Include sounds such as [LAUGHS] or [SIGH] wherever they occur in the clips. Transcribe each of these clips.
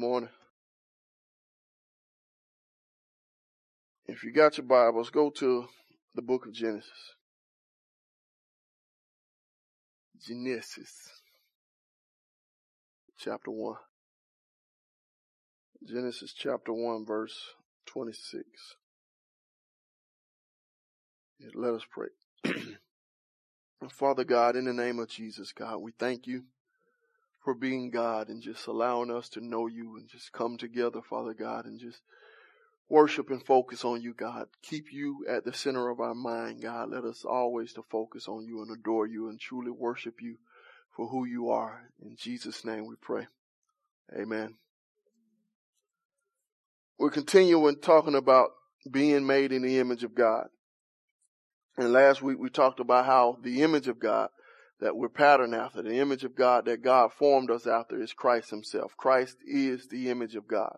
morning. If you got your Bibles, go to the book of Genesis. Genesis, chapter 1. Genesis chapter 1, verse 26. Let us pray. [CLEARS THROAT] Father God, in the name of Jesus, God, we thank you for being God and just allowing us to know you and just come together, Father God, and just worship and focus on you, God. Keep you at the center of our mind, God. Let us always to focus on you and adore you and truly worship you for who you are. In Jesus' name we pray. Amen. We're continuing talking about being made in the image of God. And last week we talked about how the image of God that we're patterned after, the image of God that God formed us after is Christ himself. Christ is the image of God.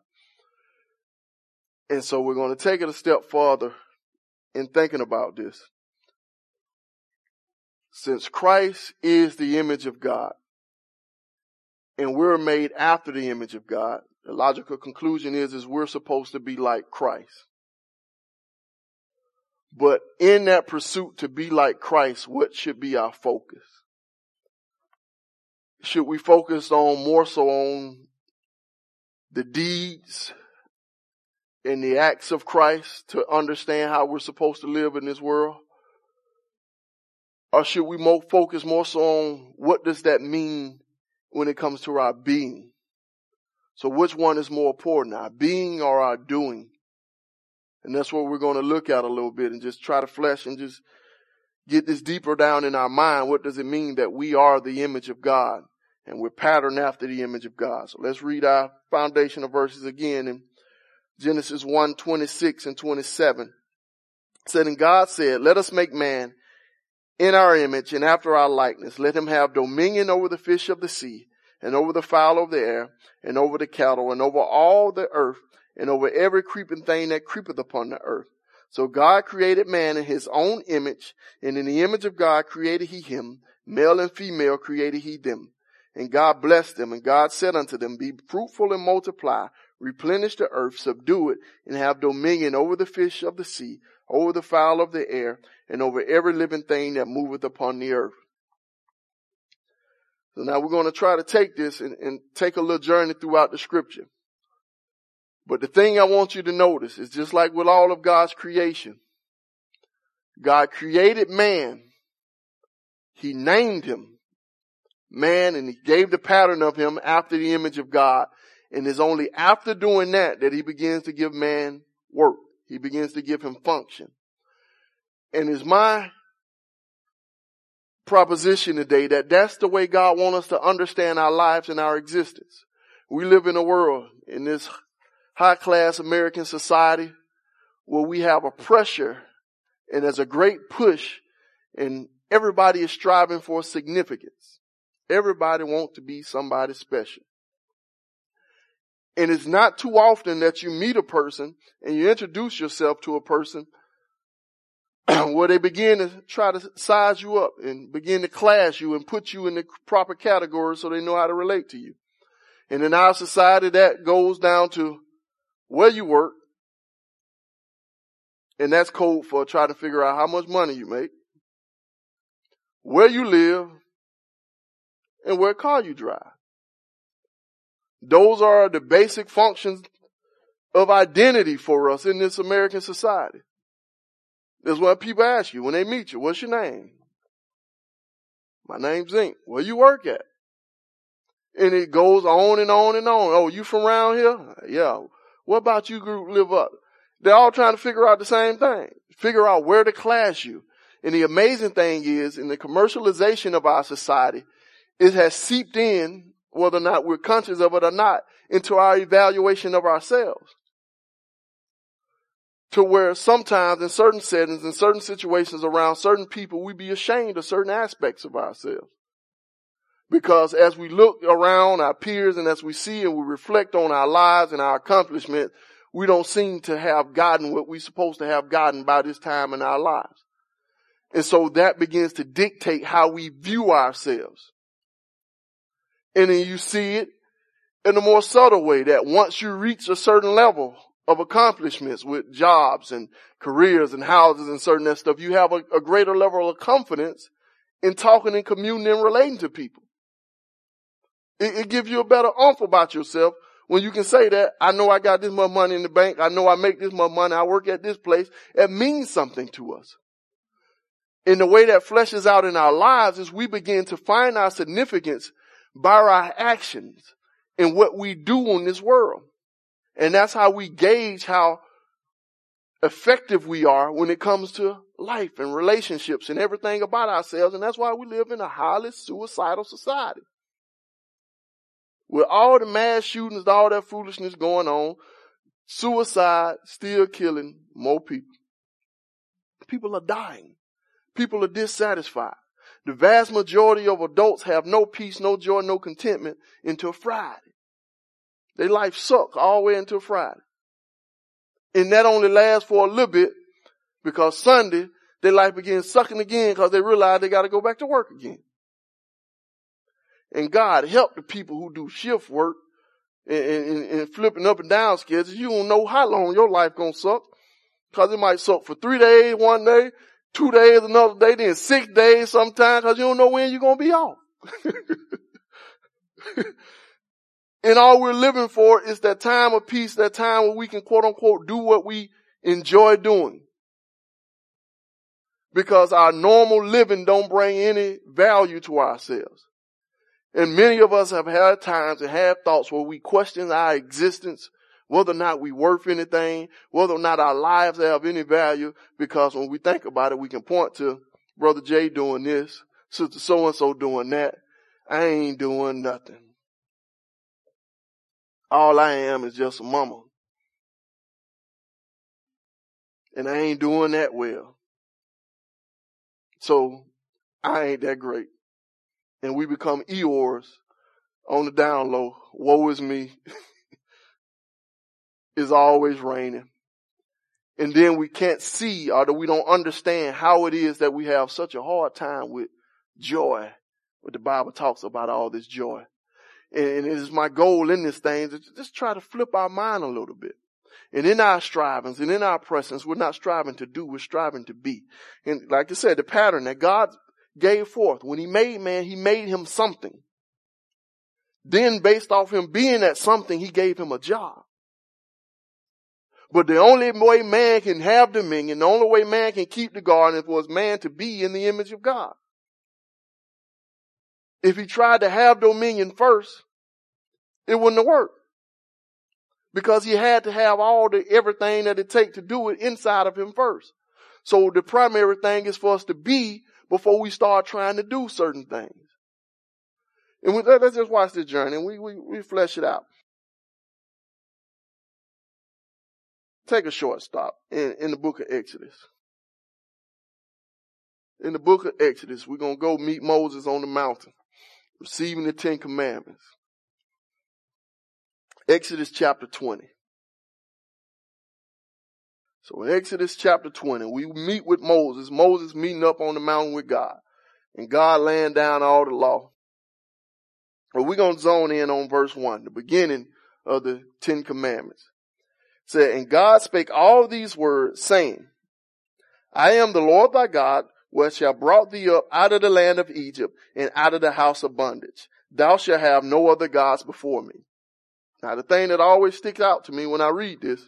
And so we're going to take it a step further in thinking about this. Since Christ is the image of God and we're made after the image of God, the logical conclusion is, is we're supposed to be like Christ. But in that pursuit to be like Christ, what should be our focus? Should we focus on more so on the deeds and the acts of Christ to understand how we're supposed to live in this world? Or should we more focus more so on what does that mean when it comes to our being? So which one is more important, our being or our doing? And that's what we're going to look at a little bit and just try to flesh and just get this deeper down in our mind. What does it mean that we are the image of God? And we're patterned after the image of God. So let's read our foundational verses again in Genesis 1, 26 and 27. It said, and God said, let us make man in our image and after our likeness. Let him have dominion over the fish of the sea and over the fowl of the air and over the cattle and over all the earth and over every creeping thing that creepeth upon the earth. So God created man in his own image and in the image of God created he him. Male and female created he them. And God blessed them, and God said unto them, Be fruitful and multiply, replenish the earth, subdue it, and have dominion over the fish of the sea, over the fowl of the air, and over every living thing that moveth upon the earth. So now we're going to try to take this and, and take a little journey throughout the scripture. But the thing I want you to notice is just like with all of God's creation, God created man. He named him man and he gave the pattern of him after the image of God. And it's only after doing that that he begins to give man work. He begins to give him function. And it's my proposition today that that's the way God wants us to understand our lives and our existence. We live in a world in this high class American society where we have a pressure and there's a great push and everybody is striving for significance. Everybody wants to be somebody special. And it's not too often that you meet a person and you introduce yourself to a person [CLEARS THROAT] where they begin to try to size you up and begin to class you and put you in the proper category so they know how to relate to you. And in our society, that goes down to where you work. And that's code for trying to figure out how much money you make, where you live, and what car you drive. Those are the basic functions of identity for us in this American society. That's what people ask you when they meet you. What's your name? My name's Zink. Where you work at? And it goes on and on and on. Oh, you from around here? Yeah. What about you group live up? They're all trying to figure out the same thing. Figure out where to class you. And the amazing thing is in the commercialization of our society, it has seeped in, whether or not we're conscious of it or not, into our evaluation of ourselves. To where sometimes in certain settings, in certain situations around certain people, we be ashamed of certain aspects of ourselves. Because as we look around our peers and as we see and we reflect on our lives and our accomplishments, we don't seem to have gotten what we're supposed to have gotten by this time in our lives. And so that begins to dictate how we view ourselves. And then you see it in a more subtle way that once you reach a certain level of accomplishments with jobs and careers and houses and certain that stuff, you have a, a greater level of confidence in talking and communing and relating to people. It, it gives you a better umph about yourself when you can say that, I know I got this much money in the bank, I know I make this much money, I work at this place, it means something to us. And the way that fleshes out in our lives is we begin to find our significance by our actions and what we do in this world. And that's how we gauge how effective we are when it comes to life and relationships and everything about ourselves. And that's why we live in a highly suicidal society. With all the mass shootings, all that foolishness going on, suicide still killing more people. People are dying. People are dissatisfied. The vast majority of adults have no peace, no joy, no contentment until Friday. Their life sucks all the way until Friday. And that only lasts for a little bit because Sunday their life begins sucking again because they realize they got to go back to work again. And God help the people who do shift work and, and, and flipping up and down schedules. You don't know how long your life gonna suck because it might suck for three days one day, two days another day, then six days sometimes because you don't know when you're gonna be off. [LAUGHS] and all we're living for is that time of peace, that time where we can quote unquote do what we enjoy doing. Because our normal living don't bring any value to ourselves. And many of us have had times and had thoughts where we question our existence, whether or not we worth anything, whether or not our lives have any value, because when we think about it, we can point to Brother Jay doing this, Sister so and so doing that. I ain't doing nothing. All I am is just a mama. And I ain't doing that well. So I ain't that great and we become Eeyores on the down low. Woe is me. [LAUGHS] is always raining. And then we can't see or we don't understand how it is that we have such a hard time with joy. But the Bible talks about all this joy. And it is my goal in this thing to just try to flip our mind a little bit. And in our strivings and in our presence, we're not striving to do, we're striving to be. And like I said, the pattern that God gave forth. When he made man, he made him something. Then based off him being that something, he gave him a job. But the only way man can have dominion, the only way man can keep the garden is for man to be in the image of God. If he tried to have dominion first, it wouldn't have worked. Because he had to have all the, everything that it takes to do it inside of him first. So the primary thing is for us to be before we start trying to do certain things. And we, let's just watch this journey and we, we, we flesh it out. Take a short stop in, in the book of Exodus. In the book of Exodus, we're going to go meet Moses on the mountain, receiving the Ten Commandments. Exodus chapter 20. So in Exodus chapter 20, we meet with Moses, Moses meeting up on the mountain with God, and God laying down all the law. But we're going to zone in on verse 1, the beginning of the Ten Commandments. Said, And God spake all these words, saying, I am the Lord thy God, which shall brought thee up out of the land of Egypt and out of the house of bondage. Thou shalt have no other gods before me. Now the thing that always sticks out to me when I read this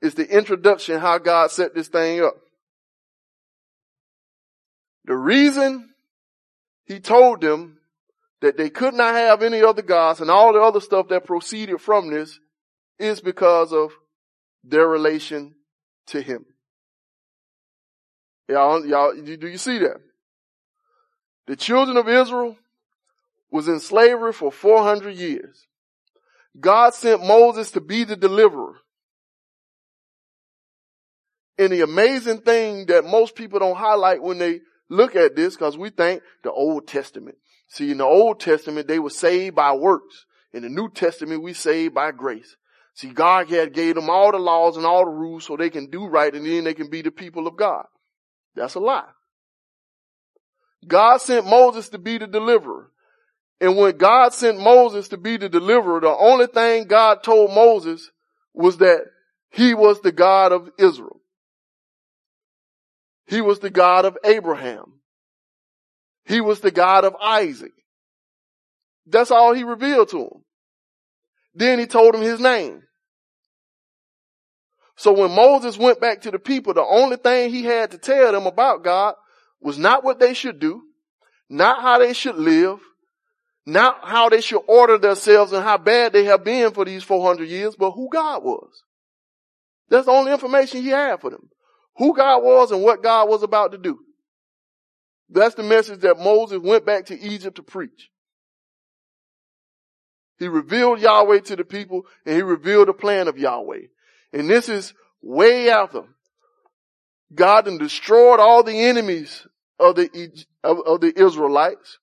is the introduction how God set this thing up. The reason he told them that they could not have any other gods and all the other stuff that proceeded from this is because of their relation to him. Y'all, y'all, do you see that? The children of Israel was in slavery for 400 years. God sent Moses to be the deliverer. And the amazing thing that most people don't highlight when they look at this, because we think the Old Testament. See, in the Old Testament, they were saved by works. In the New Testament, we saved by grace. See, God had gave them all the laws and all the rules so they can do right and then they can be the people of God. That's a lie. God sent Moses to be the deliverer. And when God sent Moses to be the deliverer, the only thing God told Moses was that he was the God of Israel. He was the God of Abraham. He was the God of Isaac. That's all he revealed to him. Then he told him his name. So when Moses went back to the people, the only thing he had to tell them about God was not what they should do, not how they should live, not how they should order themselves and how bad they have been for these 400 years, but who God was. That's the only information he had for them. Who God was and what God was about to do. That's the message that Moses went back to Egypt to preach. He revealed Yahweh to the people and he revealed the plan of Yahweh. And this is way after God and destroyed all the enemies of the, of, of the Israelites.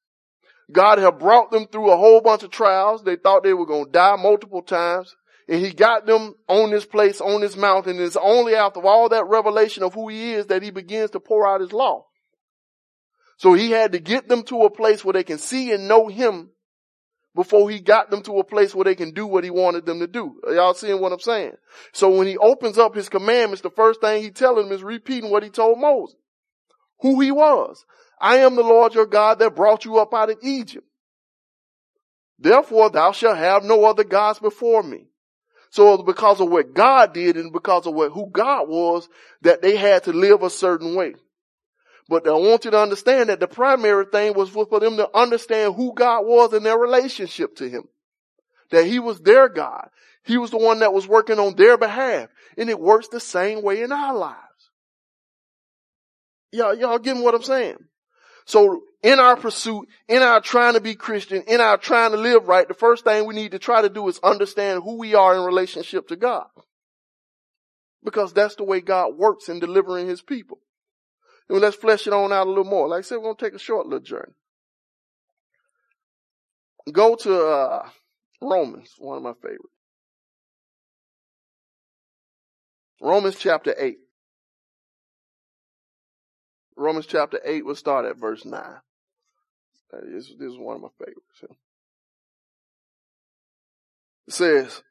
God had brought them through a whole bunch of trials. They thought they were going to die multiple times. And he got them on this place, on this mountain. And it's only after all that revelation of who he is that he begins to pour out his law. So he had to get them to a place where they can see and know him before he got them to a place where they can do what he wanted them to do. Y'all seeing what I'm saying? So when he opens up his commandments, the first thing he telling them is repeating what he told Moses. Who he was. I am the Lord your God that brought you up out of Egypt. Therefore thou shalt have no other gods before me. So it was because of what God did and because of what, who God was that they had to live a certain way. But I want you to understand that the primary thing was for them to understand who God was in their relationship to Him. That He was their God. He was the one that was working on their behalf. And it works the same way in our lives. Y'all, y'all getting what I'm saying? So in our pursuit, in our trying to be Christian, in our trying to live right, the first thing we need to try to do is understand who we are in relationship to God. Because that's the way God works in delivering his people. And let's flesh it on out a little more. Like I said, we're going to take a short little journey. Go to uh, Romans, one of my favorites. Romans chapter 8. Romans chapter 8, we'll start at verse 9. This, this is one of my favorites. It says,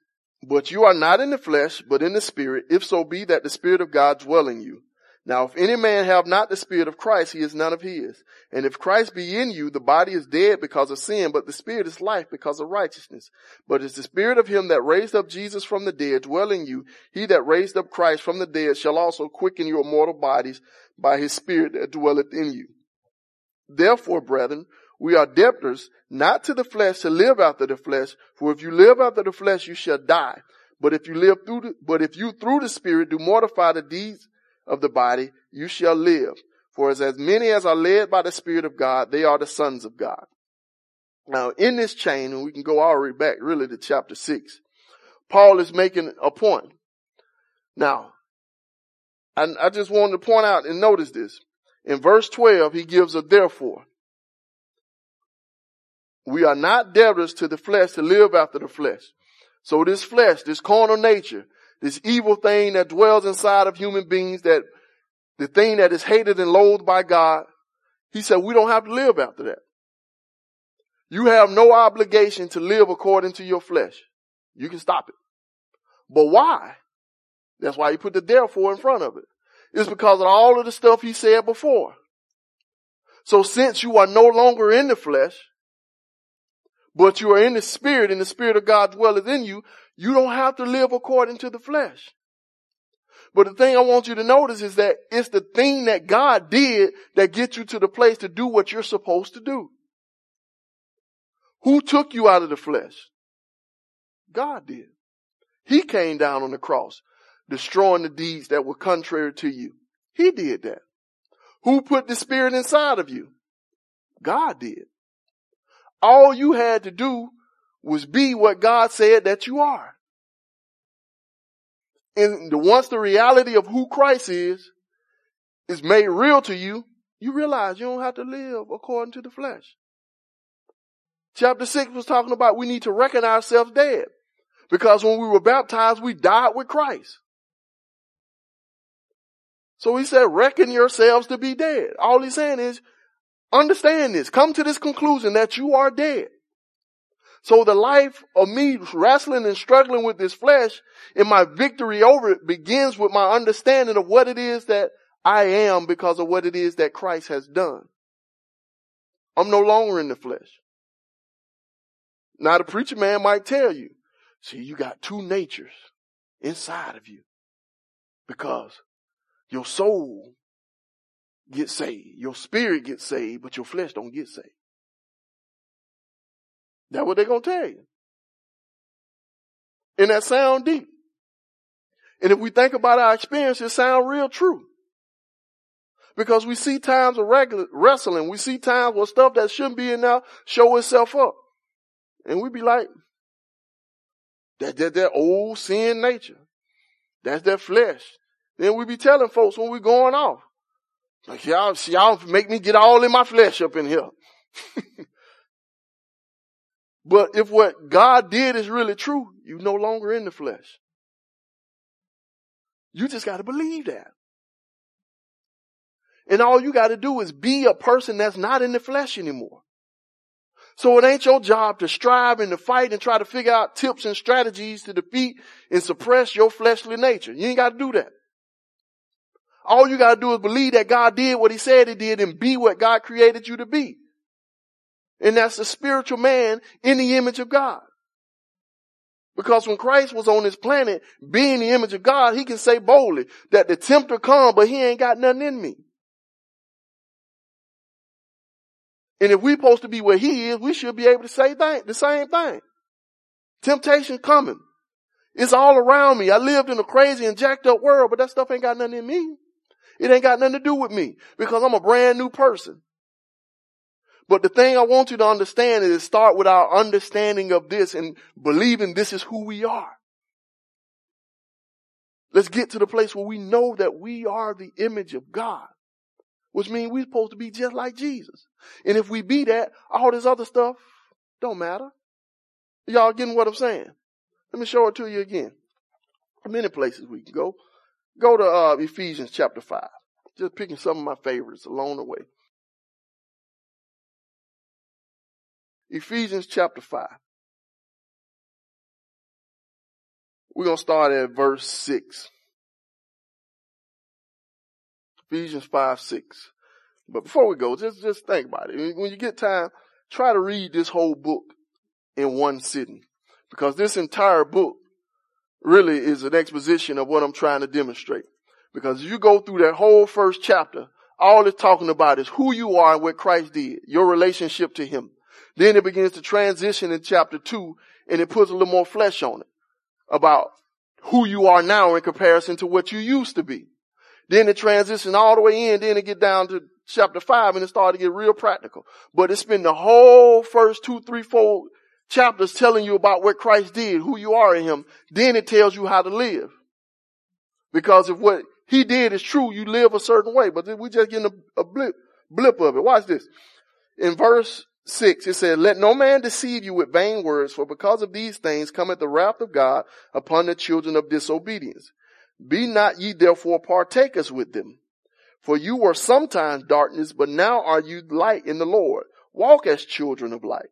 But you are not in the flesh, but in the spirit, if so be that the spirit of God dwell in you. Now if any man have not the spirit of Christ, he is none of his. And if Christ be in you, the body is dead because of sin, but the spirit is life because of righteousness. But it's the spirit of him that raised up Jesus from the dead dwell in you. He that raised up Christ from the dead shall also quicken your mortal bodies by his spirit that dwelleth in you. Therefore, brethren, we are debtors not to the flesh to live after the flesh, for if you live after the flesh, you shall die. But if you live through the, but if you through the spirit do mortify the deeds of the body, you shall live. For as, as many as are led by the Spirit of God, they are the sons of God. Now, in this chain, and we can go all the way back really to chapter six, Paul is making a point. Now, I, I just wanted to point out and notice this. In verse 12, he gives a therefore. We are not debtors to the flesh to live after the flesh. So this flesh, this carnal nature, this evil thing that dwells inside of human beings, that the thing that is hated and loathed by God, he said we don't have to live after that. You have no obligation to live according to your flesh. You can stop it. But why? That's why he put the therefore in front of it. It's because of all of the stuff he said before. So since you are no longer in the flesh, but you are in the spirit and the spirit of God dwelleth in you, you don't have to live according to the flesh. But the thing I want you to notice is that it's the thing that God did that gets you to the place to do what you're supposed to do. Who took you out of the flesh? God did. He came down on the cross, destroying the deeds that were contrary to you. He did that. Who put the spirit inside of you? God did. All you had to do was be what God said that you are. And once the reality of who Christ is, is made real to you, you realize you don't have to live according to the flesh. Chapter 6 was talking about we need to reckon ourselves dead. Because when we were baptized, we died with Christ. So he said, reckon yourselves to be dead. All he's saying is, understand this. Come to this conclusion that you are dead. So the life of me wrestling and struggling with this flesh and my victory over it begins with my understanding of what it is that I am because of what it is that Christ has done. I'm no longer in the flesh. Now the preacher man might tell you, see, you got two natures inside of you because your soul gets saved. Your spirit gets saved, but your flesh don't get saved. That's what they're going to tell you. And that sound deep. And if we think about our experience, it sound real true. Because we see times of regular wrestling. We see times where stuff that shouldn't be in there show itself up. And we be like, that, that, that old sin nature. That's that flesh. Then we be telling folks when we going off. Like y'all, see y'all make me get all in my flesh up in here. [LAUGHS] But if what God did is really true, you're no longer in the flesh. You just got to believe that. And all you got to do is be a person that's not in the flesh anymore. So it ain't your job to strive and to fight and try to figure out tips and strategies to defeat and suppress your fleshly nature. You ain't got to do that. All you got to do is believe that God did what he said he did and be what God created you to be. And that's the spiritual man in the image of God. Because when Christ was on this planet, being the image of God, he can say boldly that the tempter come, but he ain't got nothing in me. And if we're supposed to be where he is, we should be able to say the same thing. Temptation coming. It's all around me. I lived in a crazy and jacked up world, but that stuff ain't got nothing in me. It ain't got nothing to do with me because I'm a brand new person. But the thing I want you to understand is start with our understanding of this and believing this is who we are. Let's get to the place where we know that we are the image of God, which means we're supposed to be just like Jesus. And if we be that, all this other stuff don't matter. Y'all getting what I'm saying? Let me show it to you again. Many places we can go. Go to uh, Ephesians chapter 5. Just picking some of my favorites along the way. Ephesians chapter 5. We're going to start at verse 6. Ephesians 5, 6. But before we go, just, just think about it. When you get time, try to read this whole book in one sitting. Because this entire book really is an exposition of what I'm trying to demonstrate. Because you go through that whole first chapter, all it's talking about is who you are and what Christ did, your relationship to Him. Then it begins to transition in chapter two and it puts a little more flesh on it about who you are now in comparison to what you used to be. Then it transitions all the way in, then it get down to chapter five and it started to get real practical. But it's been the whole first two, three, four chapters telling you about what Christ did, who you are in him. Then it tells you how to live. Because if what he did is true, you live a certain way. But we're just getting a, a blip, blip of it. Watch this. In verse 6, it said, Let no man deceive you with vain words, for because of these things cometh the wrath of God upon the children of disobedience. Be not ye therefore partakers with them. For you were sometimes darkness, but now are you light in the Lord. Walk as children of light.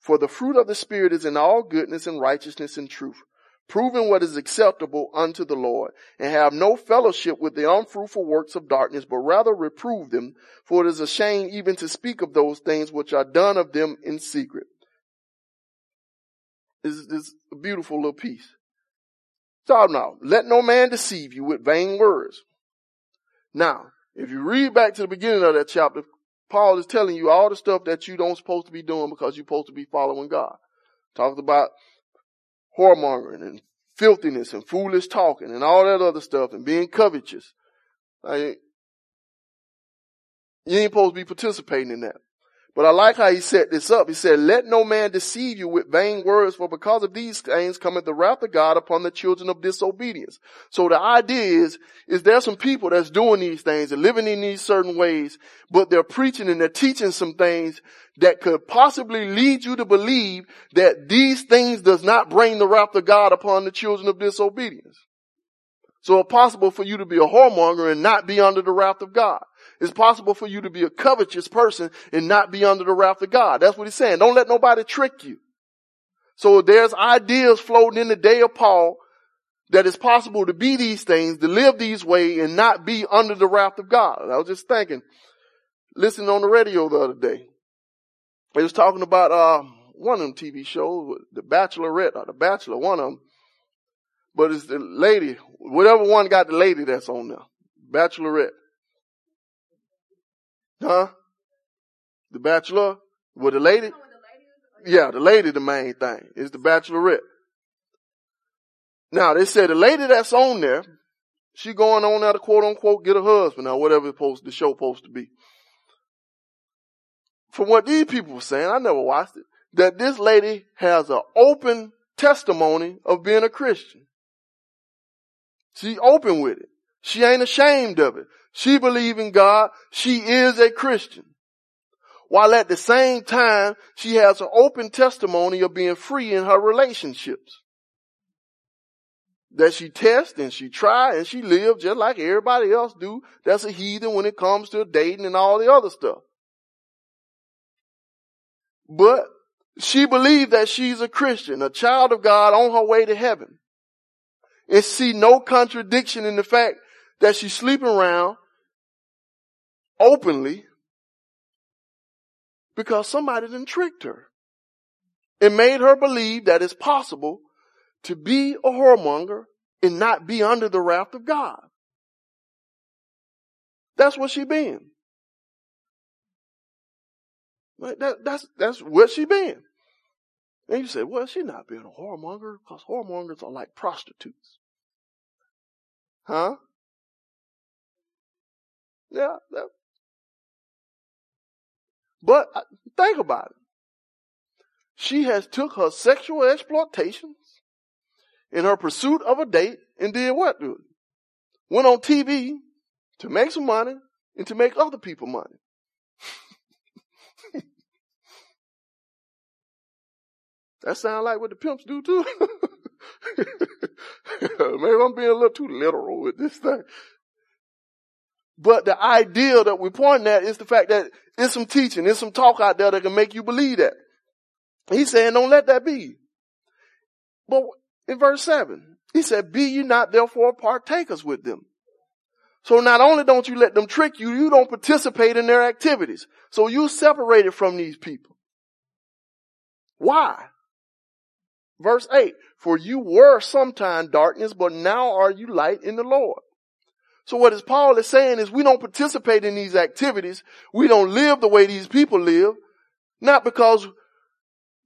For the fruit of the Spirit is in all goodness and righteousness and truth, proving what is acceptable unto the Lord, and have no fellowship with the unfruitful works of darkness, but rather reprove them, for it is a shame even to speak of those things which are done of them in secret. This is a beautiful little piece. So now, let no man deceive you with vain words. Now, if you read back to the beginning of that chapter, Paul is telling you all the stuff that you don't supposed to be doing because you're supposed to be following God. Talked about whoremongering and filthiness and foolish talking and all that other stuff and being covetous. you ain't supposed to be participating in that. But I like how he set this up. He said, let no man deceive you with vain words, for because of these things cometh the wrath of God upon the children of disobedience. So the idea is, is there some people that's doing these things and living in these certain ways, but they're preaching and they're teaching some things that could possibly lead you to believe that these things does not bring the wrath of God upon the children of disobedience. So it's possible for you to be a whoremonger and not be under the wrath of God. It's possible for you to be a covetous person and not be under the wrath of God. That's what he's saying. Don't let nobody trick you. So there's ideas floating in the day of Paul that it's possible to be these things, to live these ways and not be under the wrath of God. I was just thinking, listening on the radio the other day. They was talking about, uh, one of them TV shows, The Bachelorette or The Bachelor, one of them. But it's the lady, whatever one got the lady that's on there. Bachelorette. Huh? The Bachelor? With the lady? Yeah, the lady the main thing. Is the Bachelorette. Now they said the lady that's on there, she going on there to quote unquote get a husband or whatever supposed the show supposed to be. From what these people were saying, I never watched it, that this lady has an open testimony of being a Christian. She open with it. She ain't ashamed of it. She believe in God. She is a Christian. While at the same time, she has an open testimony of being free in her relationships that she tests and she try and she lives just like everybody else do. That's a heathen when it comes to dating and all the other stuff. But she believed that she's a Christian, a child of God on her way to heaven. And see no contradiction in the fact that she's sleeping around openly because somebody done tricked her and made her believe that it's possible to be a whoremonger and not be under the wrath of God. That's what she been. Like that, that's, that's what she been. And you say, well, she not being a whoremonger because whoremongers are like prostitutes. Huh? Yeah. That. But uh, think about it. She has took her sexual exploitations in her pursuit of a date and did what? Dude? Went on TV to make some money and to make other people money. [LAUGHS] that sounds like what the pimps do too. [LAUGHS] Maybe I'm being a little too literal with this thing. But the idea that we're pointing at is the fact that there's some teaching, there's some talk out there that can make you believe that. He's saying don't let that be. But in verse 7. He said, be you not therefore partakers with them. So not only don't you let them trick you, you don't participate in their activities. So you separated from these people. Why? Verse 8, for you were sometime darkness, but now are you light in the Lord. So what is Paul is saying is we don't participate in these activities. We don't live the way these people live. Not because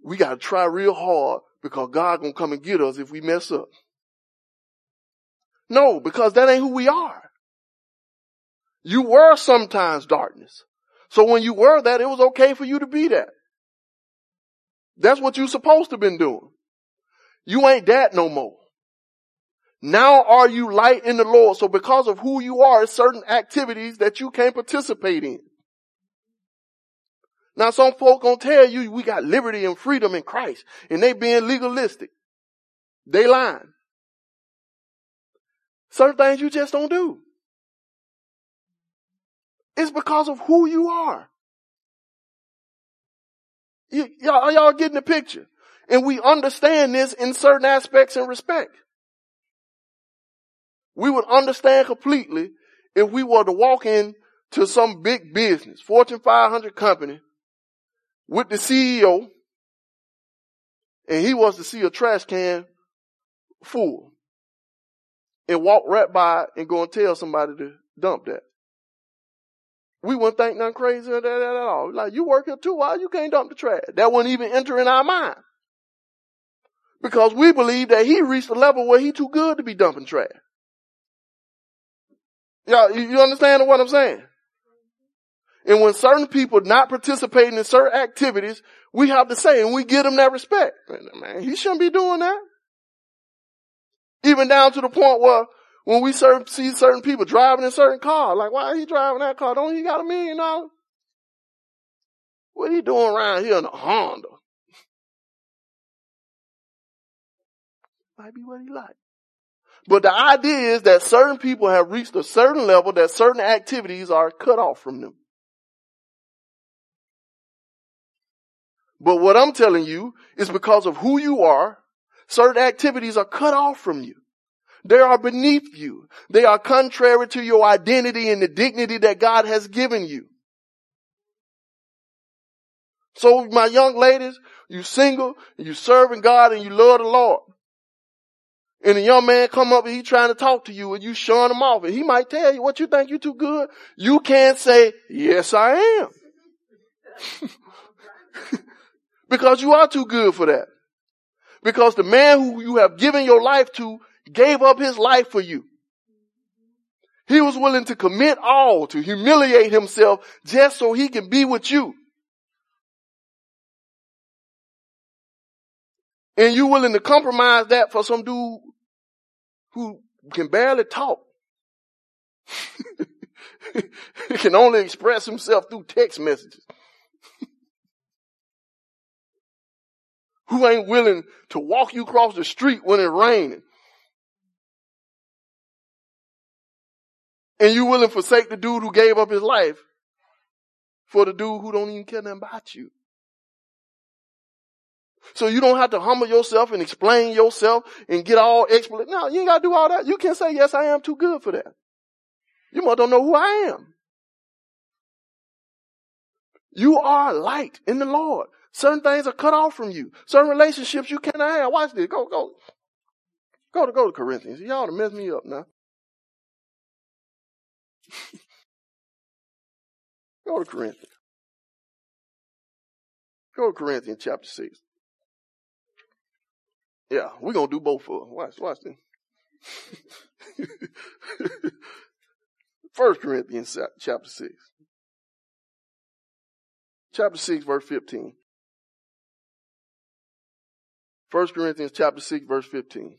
we got to try real hard because God gonna come and get us if we mess up. No, because that ain't who we are. You were sometimes darkness. So when you were that, it was okay for you to be that. That's what you supposed to been doing. You ain't that no more. Now are you light in the Lord? So because of who you are, certain activities that you can't participate in. Now some folk gonna tell you we got liberty and freedom in Christ and they being legalistic. They lying. Certain things you just don't do. It's because of who you are. You, y'all, y'all getting the picture? And we understand this in certain aspects and respect. We would understand completely if we were to walk in to some big business, Fortune 500 company, with the CEO and he was to see a trash can full and walk right by and go and tell somebody to dump that. We wouldn't think nothing crazy at all. Like, you work here too, why you can't dump the trash? That wouldn't even enter in our mind. Because we believe that he reached a level where he too good to be dumping trash. Y'all, you understand what I'm saying? And when certain people not participating in certain activities, we have to say, and we give them that respect. Man, he shouldn't be doing that. Even down to the point where when we certain, see certain people driving in certain cars, like why he driving that car? Don't he got a million dollars? What he doing around here in a Honda? Might be what he like. But the idea is that certain people have reached a certain level that certain activities are cut off from them. But what I'm telling you is because of who you are, certain activities are cut off from you. They are beneath you. They are contrary to your identity and the dignity that God has given you. So my young ladies, you single, you serving God and you love the Lord. And a young man come up and he trying to talk to you and you showing him off and he might tell you what you think you too good. You can't say, yes I am. [LAUGHS] because you are too good for that. Because the man who you have given your life to gave up his life for you. He was willing to commit all, to humiliate himself just so he can be with you. And you willing to compromise that for some dude who can barely talk. [LAUGHS] can only express himself through text messages. [LAUGHS] who ain't willing to walk you across the street when it's raining. And you willing to forsake the dude who gave up his life for the dude who don't even care nothing about you. So you don't have to humble yourself and explain yourself and get all explanation. No, you ain't got to do all that. You can say, yes, I am too good for that. You must don't know who I am. You are light in the Lord. Certain things are cut off from you. Certain relationships you cannot have. Watch this. Go, go. Go to, go to Corinthians. Y'all to mess me up now. [LAUGHS] go to Corinthians. Go to Corinthians chapter 6. Yeah, we're gonna do both of them. Watch, watch this. First Corinthians chapter 6. Chapter 6 verse 15. First Corinthians chapter 6 verse 15.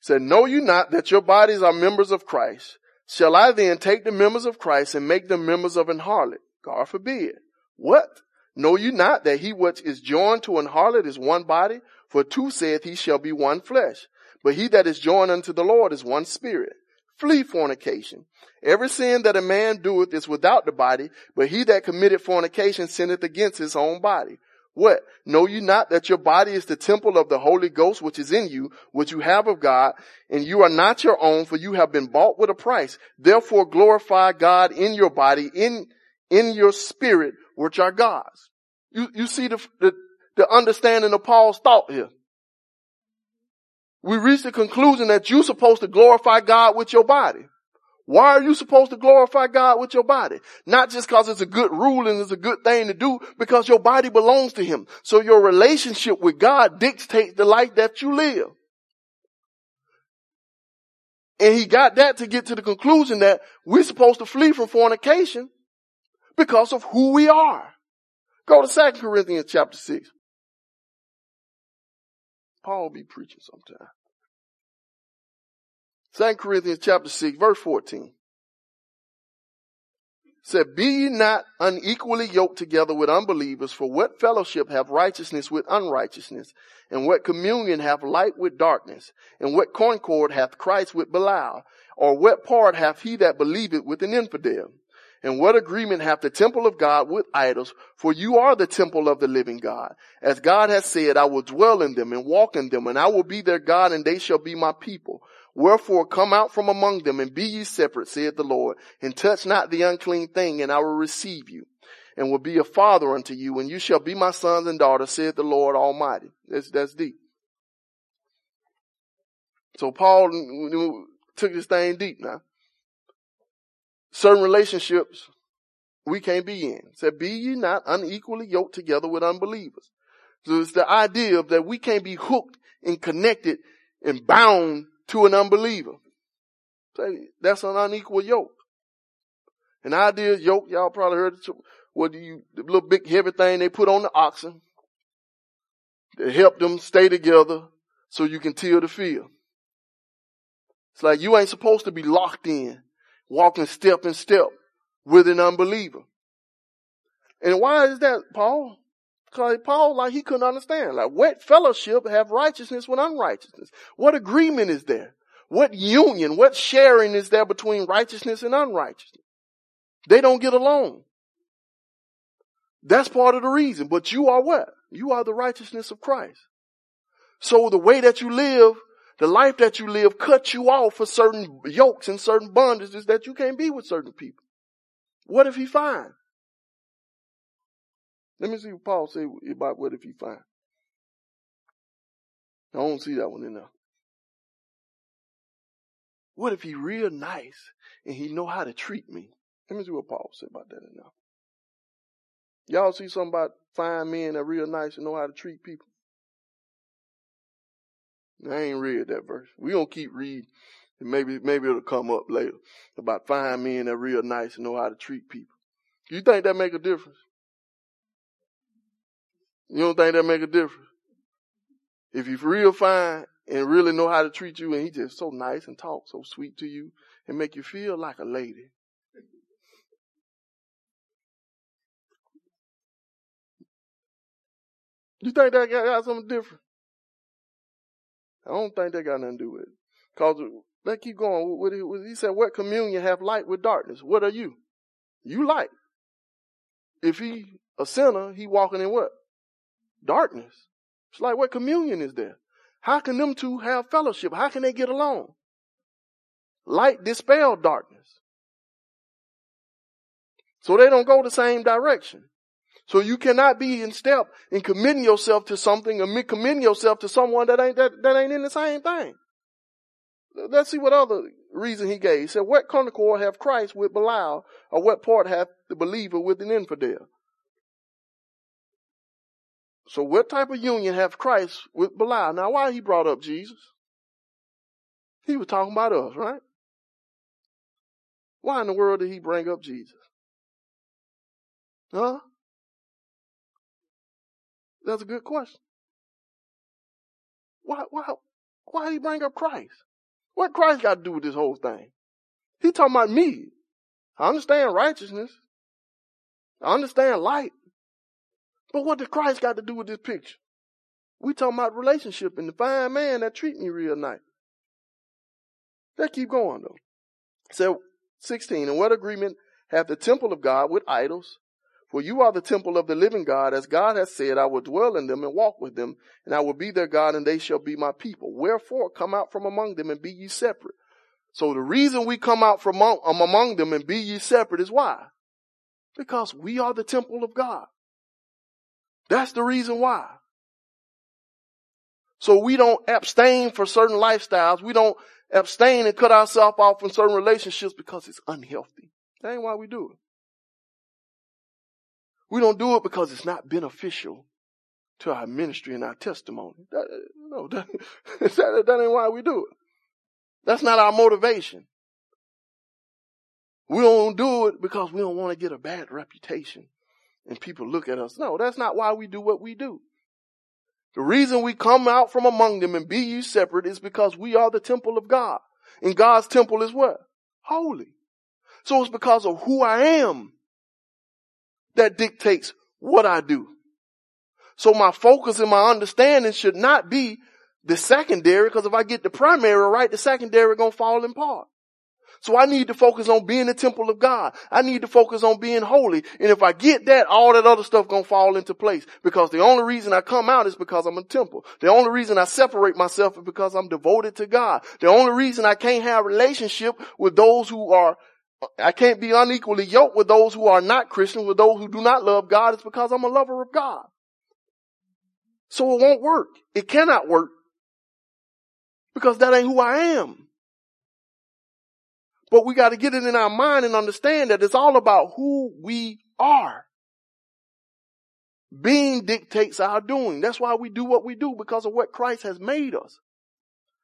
Said, know you not that your bodies are members of Christ? Shall I then take the members of Christ and make them members of an harlot? God forbid. What? Know you not that he which is joined to an harlot is one body? For two saith he shall be one flesh. But he that is joined unto the Lord is one spirit. Flee fornication. Every sin that a man doeth is without the body, but he that committed fornication sinneth against his own body. What? Know you not that your body is the temple of the Holy Ghost which is in you, which you have of God, and you are not your own, for you have been bought with a price. Therefore glorify God in your body, in, in your spirit, which are God's. You, you see the, the, the understanding of Paul's thought here. We reach the conclusion that you're supposed to glorify God with your body. Why are you supposed to glorify God with your body? Not just because it's a good rule and it's a good thing to do, because your body belongs to Him. So your relationship with God dictates the life that you live. And he got that to get to the conclusion that we're supposed to flee from fornication because of who we are. Go to 2 Corinthians chapter 6. Paul will be preaching sometime. 2 Corinthians chapter 6 verse 14 said, be ye not unequally yoked together with unbelievers, for what fellowship have righteousness with unrighteousness? And what communion hath light with darkness? And what concord hath Christ with Belial? Or what part hath he that believeth with an infidel? And what agreement hath the temple of God with idols? For you are the temple of the living God. As God has said, I will dwell in them and walk in them, and I will be their God, and they shall be my people. Wherefore come out from among them and be ye separate, saith the Lord, and touch not the unclean thing, and I will receive you, and will be a father unto you, and you shall be my sons and daughters, saith the Lord Almighty. That's, that's deep. So Paul took this thing deep now. Certain relationships we can't be in. Said, be ye not unequally yoked together with unbelievers. So it's the idea of that we can't be hooked and connected and bound to an unbeliever. Say, that's an unequal yoke. An ideal yoke, y'all probably heard it. What do you, the little big heavy thing they put on the oxen to help them stay together so you can till the field. It's like you ain't supposed to be locked in, walking step in step with an unbeliever. And why is that, Paul? Because Paul, like, he couldn't understand. Like, what fellowship have righteousness with unrighteousness? What agreement is there? What union, what sharing is there between righteousness and unrighteousness? They don't get along. That's part of the reason. But you are what? You are the righteousness of Christ. So the way that you live, the life that you live cuts you off for certain yokes and certain bondages that you can't be with certain people. What if he fine? Let me see what Paul say about what if he fine. I don't see that one in there. What if he real nice and he know how to treat me? Let me see what Paul said about that in there. Y'all see something about fine men that real nice and know how to treat people? I ain't read that verse. We gonna keep reading. Maybe maybe it'll come up later about fine men that real nice and know how to treat people. You think that make a difference? You don't think that make a difference? If he's real fine and really know how to treat you and he just so nice and talk so sweet to you and make you feel like a lady. You think that got something different? I don't think that got nothing to do with it. Cause let's keep going. What he, he said, what communion have light with darkness? What are you? You light. If he a sinner, he walking in what? Darkness. It's like what communion is there? How can them two have fellowship? How can they get along? Light dispel darkness. So they don't go the same direction. So you cannot be in step in committing yourself to something or committing yourself to someone that ain't, that, that ain't in the same thing. Let's see what other reason he gave. He said, what concord have Christ with Belial or what part hath the believer with an infidel? So what type of union have Christ with Belial? Now why he brought up Jesus? He was talking about us, right? Why in the world did he bring up Jesus? Huh? That's a good question. Why, why, why did he bring up Christ? What Christ got to do with this whole thing? He talking about me. I understand righteousness. I understand light. But what does Christ got to do with this picture? We talking about relationship and the fine man that treat me real nice. Let's keep going though. So 16, and what agreement have the temple of God with idols? For you are the temple of the living God, as God has said, I will dwell in them and walk with them, and I will be their God, and they shall be my people. Wherefore, come out from among them and be ye separate. So the reason we come out from among, um, them and be ye separate is why? Because we are the temple of God. That's the reason why. So we don't abstain for certain lifestyles. We don't abstain and cut ourselves off from certain relationships because it's unhealthy. That ain't why we do it. We don't do it because it's not beneficial to our ministry and our testimony. That, no, [LAUGHS] that, that, that ain't why we do it. That's not our motivation. We don't do it because we don't want to get a bad reputation and people look at us. No, that's not why we do what we do. The reason we come out from among them and be you separate is because we are the temple of God. And God's temple is what? Holy. So it's because of who I am that dictates what I do. So my focus and my understanding should not be the secondary, because if I get the primary right, the secondary gonna fall in part. So I need to focus on being the temple of God. I need to focus on being holy. And if I get that, all that other stuff gonna fall into place. Because the only reason I come out is because I'm a temple. The only reason I separate myself is because I'm devoted to God. The only reason I can't have relationship with those who are I can't be unequally yoked with those who are not Christians, with those who do not love God. It's because I'm a lover of God. So it won't work. It cannot work because that ain't who I am. But we got to get it in our mind and understand that it's all about who we are. Being dictates our doing. That's why we do what we do because of what Christ has made us.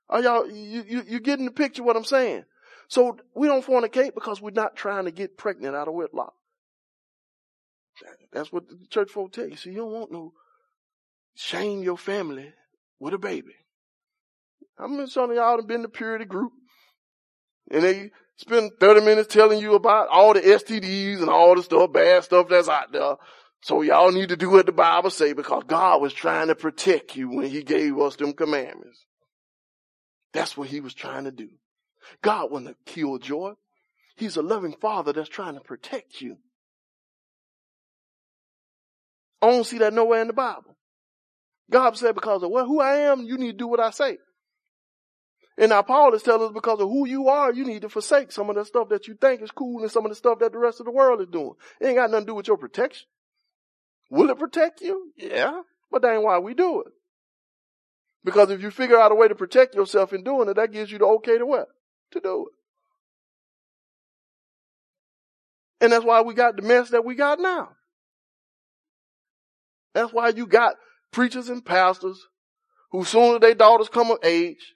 Are y'all, you, you, you getting the picture what I'm saying? So we don't fornicate because we're not trying to get pregnant out of wedlock. That's what the church folk tell you. So you don't want no shame your family with a baby. I'm some of y'all have been the purity group and they spend 30 minutes telling you about all the STDs and all the stuff, bad stuff that's out there. So y'all need to do what the Bible say because God was trying to protect you when he gave us them commandments. That's what he was trying to do. God wouldn't kill joy. He's a loving father that's trying to protect you. I don't see that nowhere in the Bible. God said because of well, who I am, you need to do what I say. And now Paul is telling us because of who you are, you need to forsake some of the stuff that you think is cool and some of the stuff that the rest of the world is doing. It ain't got nothing to do with your protection. Will it protect you? Yeah, but that ain't why we do it. Because if you figure out a way to protect yourself in doing it, that gives you the okay to what? To do it. And that's why we got the mess that we got now. That's why you got preachers and pastors who soon as their daughters come of age,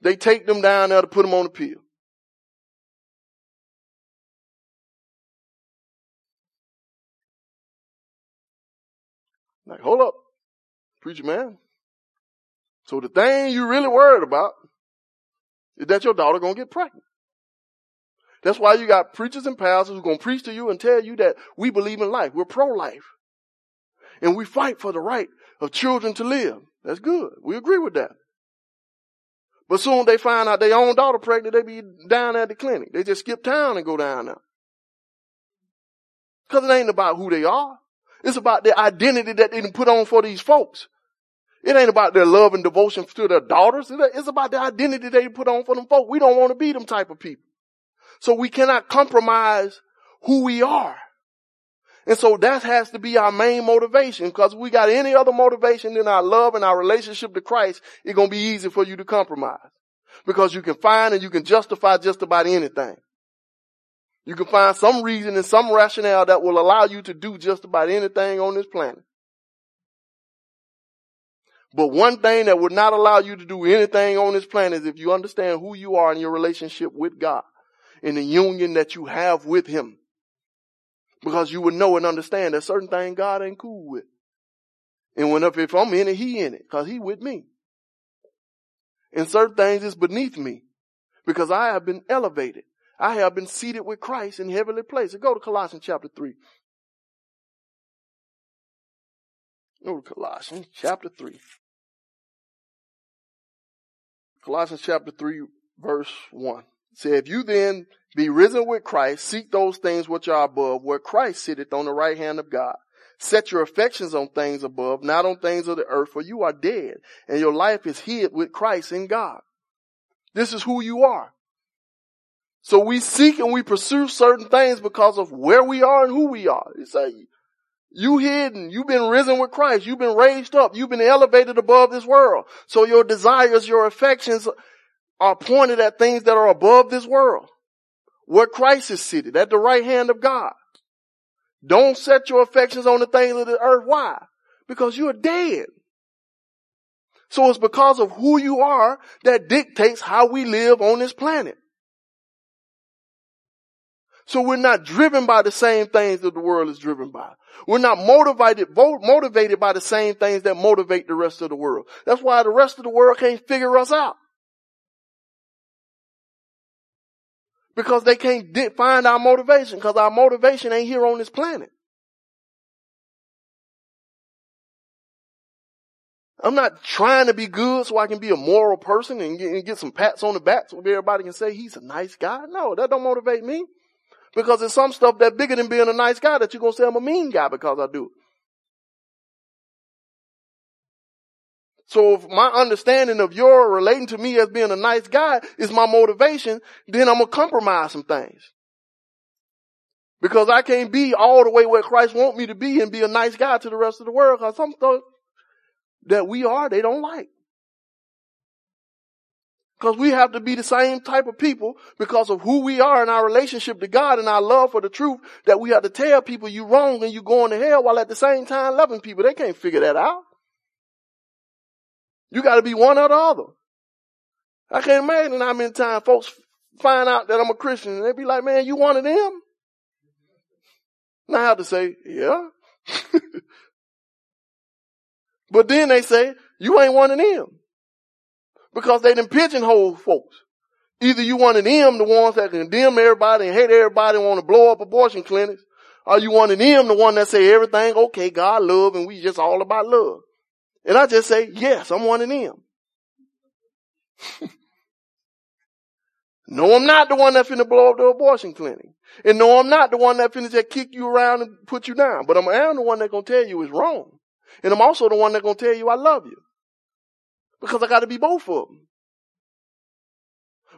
they take them down there to put them on the pill. Like, hold up, preacher man. So the thing you really worried about is that your daughter gonna get pregnant. That's why you got preachers and pastors who gonna preach to you and tell you that we believe in life. We're pro-life. And we fight for the right of children to live. That's good. We agree with that. But soon they find out their own daughter pregnant, they be down at the clinic. They just skip town and go down there. Cause it ain't about who they are. It's about the identity that they put on for these folks. It ain't about their love and devotion to their daughters. It's about the identity they put on for them folks. We don't want to be them type of people. So we cannot compromise who we are. And so that has to be our main motivation because if we got any other motivation than our love and our relationship to Christ, it's going to be easy for you to compromise because you can find and you can justify just about anything. You can find some reason and some rationale that will allow you to do just about anything on this planet. But one thing that would not allow you to do anything on this planet is if you understand who you are in your relationship with God in the union that you have with Him. Because you would know and understand that certain things God ain't cool with. And when if, if I'm in it, he in it, cause he with me. And certain things is beneath me because I have been elevated. I have been seated with Christ in heavenly places. Go to Colossians chapter 3. Go to Colossians chapter 3. Colossians chapter 3 verse 1. Say, if you then be risen with Christ, seek those things which are above, where Christ sitteth on the right hand of God. Set your affections on things above, not on things of the earth, for you are dead, and your life is hid with Christ in God. This is who you are. So we seek and we pursue certain things because of where we are and who we are. You say, you hidden, you've been risen with Christ, you've been raised up, you've been elevated above this world. So your desires, your affections are pointed at things that are above this world. Where Christ is seated, at the right hand of God. Don't set your affections on the things of the earth. Why? Because you're dead. So it's because of who you are that dictates how we live on this planet. So we're not driven by the same things that the world is driven by. We're not motivated, motivated by the same things that motivate the rest of the world. That's why the rest of the world can't figure us out. Because they can't find our motivation because our motivation ain't here on this planet. I'm not trying to be good so I can be a moral person and get, and get some pats on the back so everybody can say he's a nice guy. No, that don't motivate me. Because there's some stuff that's bigger than being a nice guy that you're going to say I'm a mean guy because I do. So if my understanding of your relating to me as being a nice guy is my motivation, then I'm gonna compromise some things. Because I can't be all the way where Christ want me to be and be a nice guy to the rest of the world because some stuff that we are, they don't like. Because we have to be the same type of people because of who we are in our relationship to God and our love for the truth that we have to tell people you wrong and you going to hell while at the same time loving people. They can't figure that out. You got to be one or the other. I can't imagine how many times folks find out that I'm a Christian and they be like, man, you one of them? And I have to say, yeah. [LAUGHS] but then they say, you ain't one of them. Because they done pigeonhole folks. Either you one of them, the ones that condemn everybody and hate everybody and want to blow up abortion clinics, or you one of them, the one that say everything okay, God love and we just all about love. And I just say, yes, I'm one of them. [LAUGHS] No, I'm not the one that finna blow up the abortion clinic. And no, I'm not the one that finna just kick you around and put you down. But I'm, I'm the one that gonna tell you it's wrong. And I'm also the one that gonna tell you I love you. Because I gotta be both of them.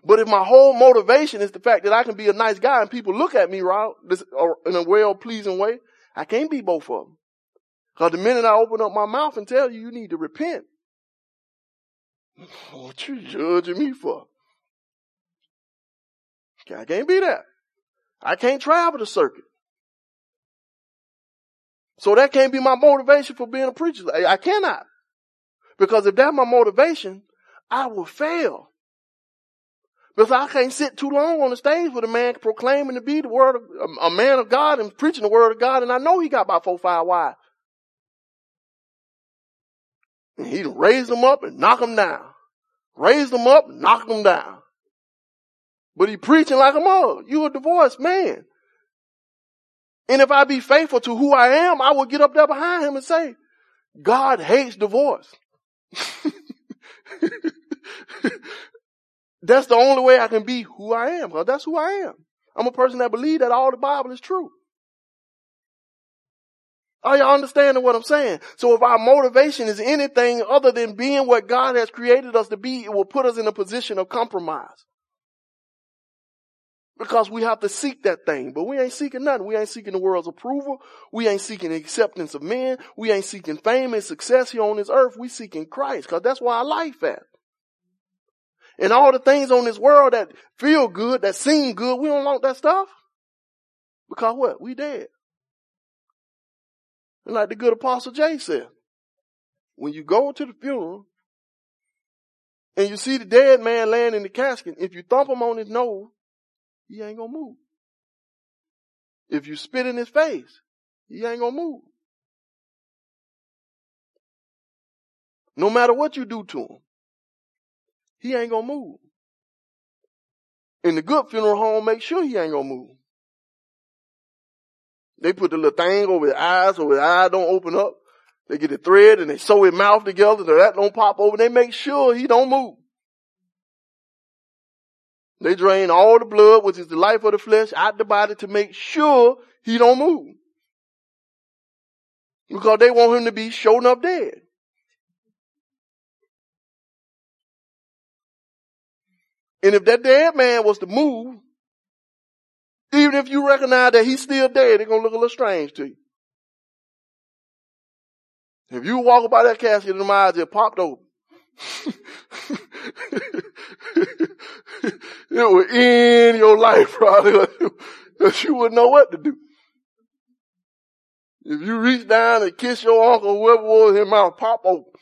But if my whole motivation is the fact that I can be a nice guy and people look at me right in a well pleasing way, I can't be both of them. Cause the minute I open up my mouth and tell you you need to repent, [SIGHS] what you judging me for? I can't be that. I can't travel the circuit. So that can't be my motivation for being a preacher. I cannot. Because if that's my motivation, I will fail. Because I can't sit too long on the stage with a man proclaiming to be the word of, a man of God and preaching the word of God, and I know he got about four, five wives. And he raise them up and knock them down. Raise them up, knock them down. But he preaching like a mother. You a divorced man. And if I be faithful to who I am, I will get up there behind him and say, God hates divorce. [LAUGHS] that's the only way I can be who I am, because that's who I am. I'm a person that believes that all the Bible is true. Are y'all understanding what I'm saying? So if our motivation is anything other than being what God has created us to be, it will put us in a position of compromise. Because we have to seek that thing, but we ain't seeking nothing. We ain't seeking the world's approval. We ain't seeking acceptance of men. We ain't seeking fame and success here on this earth. We seeking Christ, cause that's where our life at. And all the things on this world that feel good, that seem good, we don't want that stuff. Because what? We dead. And like the good apostle Jay said, when you go to the funeral and you see the dead man laying in the casket, if you thump him on his nose, he ain't gonna move. If you spit in his face, he ain't gonna move. No matter what you do to him, he ain't gonna move. And the good funeral home make sure he ain't gonna move. They put the little thing over his eyes so his eye don't open up. They get a thread and they sew his mouth together so that don't pop open. They make sure he don't move. They drain all the blood, which is the life of the flesh, out the body to make sure he don't move. Because they want him to be shown up dead. And if that dead man was to move, even if you recognize that he's still dead, it's gonna look a little strange to you. If you walk by that casket and the eyes just popped open, [LAUGHS] it would end your life probably [LAUGHS] because you wouldn't know what to do. If you reach down and kiss your uncle, whoever was his mouth pop open.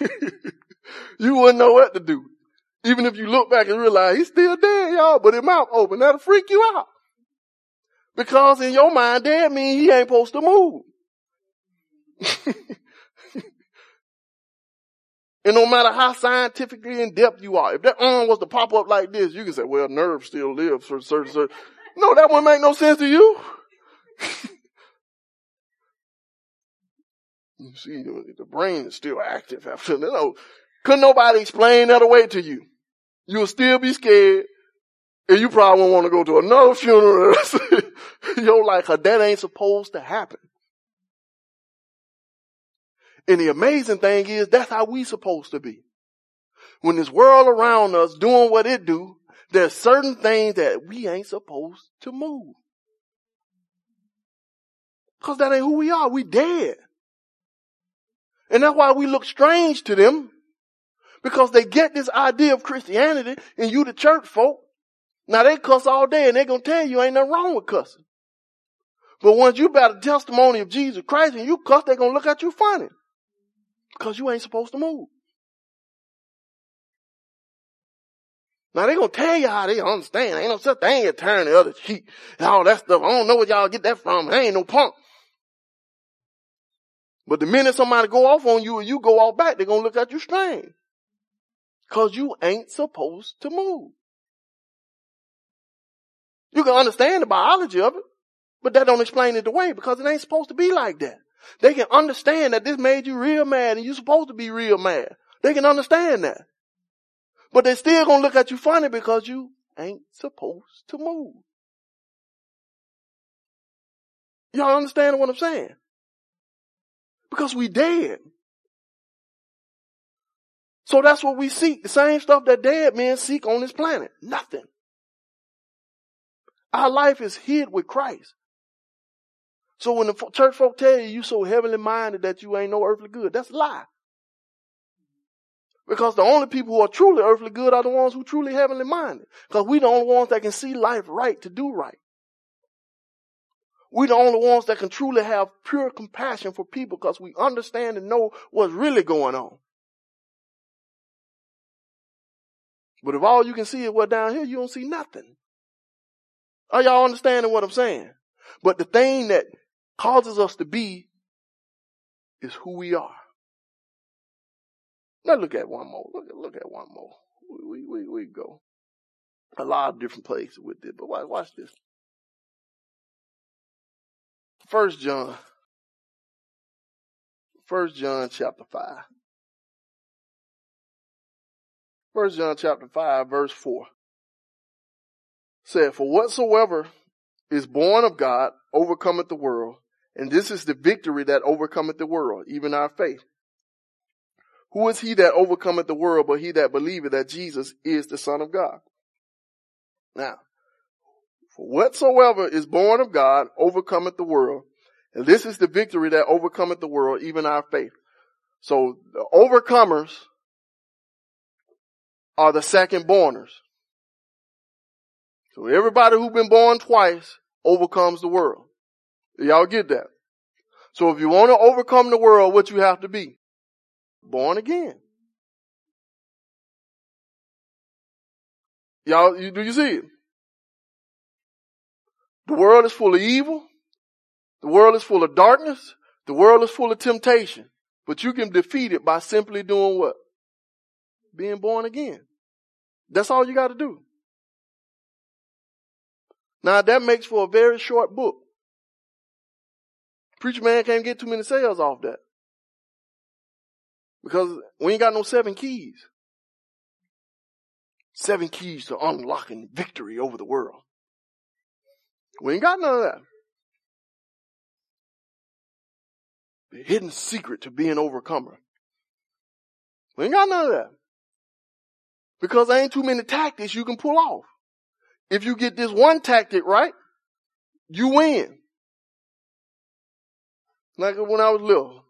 [LAUGHS] you wouldn't know what to do. Even if you look back and realize he's still dead, y'all, but his mouth open, that'll freak you out. Because in your mind, dead means he ain't supposed to move. And no matter how scientifically in depth you are, if that arm was to pop up like this, you can say, well, nerve still lives for certain, certain. No, that wouldn't make no sense to you. [LAUGHS] you see, the brain is still active after, you oh, know, couldn't nobody explain that away to you. You'll still be scared. And you probably won't want to go to another funeral. [LAUGHS] You're like, that ain't supposed to happen. And the amazing thing is that's how we supposed to be. When this world around us doing what it do, there's certain things that we ain't supposed to move. Cause that ain't who we are. We dead. And that's why we look strange to them because they get this idea of Christianity and you the church folk. Now they cuss all day and they gonna tell you ain't nothing wrong with cussing. But once you got a testimony of Jesus Christ and you cuss, they gonna look at you funny. Because you ain't supposed to move. Now they gonna tell you how they understand. Ain't no such thing as turn the other cheek and all that stuff. I don't know where y'all get that from. I ain't no punk. But the minute somebody go off on you and you go off back, they're gonna look at you strange. Cause you ain't supposed to move. You can understand the biology of it, but that don't explain it away because it ain't supposed to be like that. They can understand that this made you real mad and you're supposed to be real mad. They can understand that. But they still gonna look at you funny because you ain't supposed to move. Y'all understand what I'm saying? Because we dead. So that's what we seek. The same stuff that dead men seek on this planet. Nothing. Our life is hid with Christ. So when the church folk tell you you so heavenly minded that you ain't no earthly good, that's a lie. Because the only people who are truly earthly good are the ones who truly heavenly minded. Because we the only ones that can see life right to do right. We the only ones that can truly have pure compassion for people because we understand and know what's really going on. But if all you can see is what down here, you don't see nothing. Are y'all understanding what I'm saying? But the thing that causes us to be is who we are. Now look at one more. Look at, look at one more. We, we, we go a lot of different places with it, but watch, watch this. First John. First John chapter five. First John chapter five verse four said, For whatsoever is born of God overcometh the world, and this is the victory that overcometh the world, even our faith. Who is he that overcometh the world but he that believeth that Jesus is the Son of God? Now, for whatsoever is born of God overcometh the world, and this is the victory that overcometh the world, even our faith. So the overcomers are the second borners. So everybody who's been born twice overcomes the world. Y'all get that? So if you want to overcome the world, what you have to be? Born again. Y'all, you, do you see it? The world is full of evil. The world is full of darkness. The world is full of temptation. But you can defeat it by simply doing what? Being born again. That's all you got to do. Now that makes for a very short book. Preacher man can't get too many sales off that. Because we ain't got no seven keys. Seven keys to unlocking victory over the world. We ain't got none of that. The hidden secret to being overcomer. We ain't got none of that. Because there ain't too many tactics you can pull off. If you get this one tactic right, you win. Like when I was little,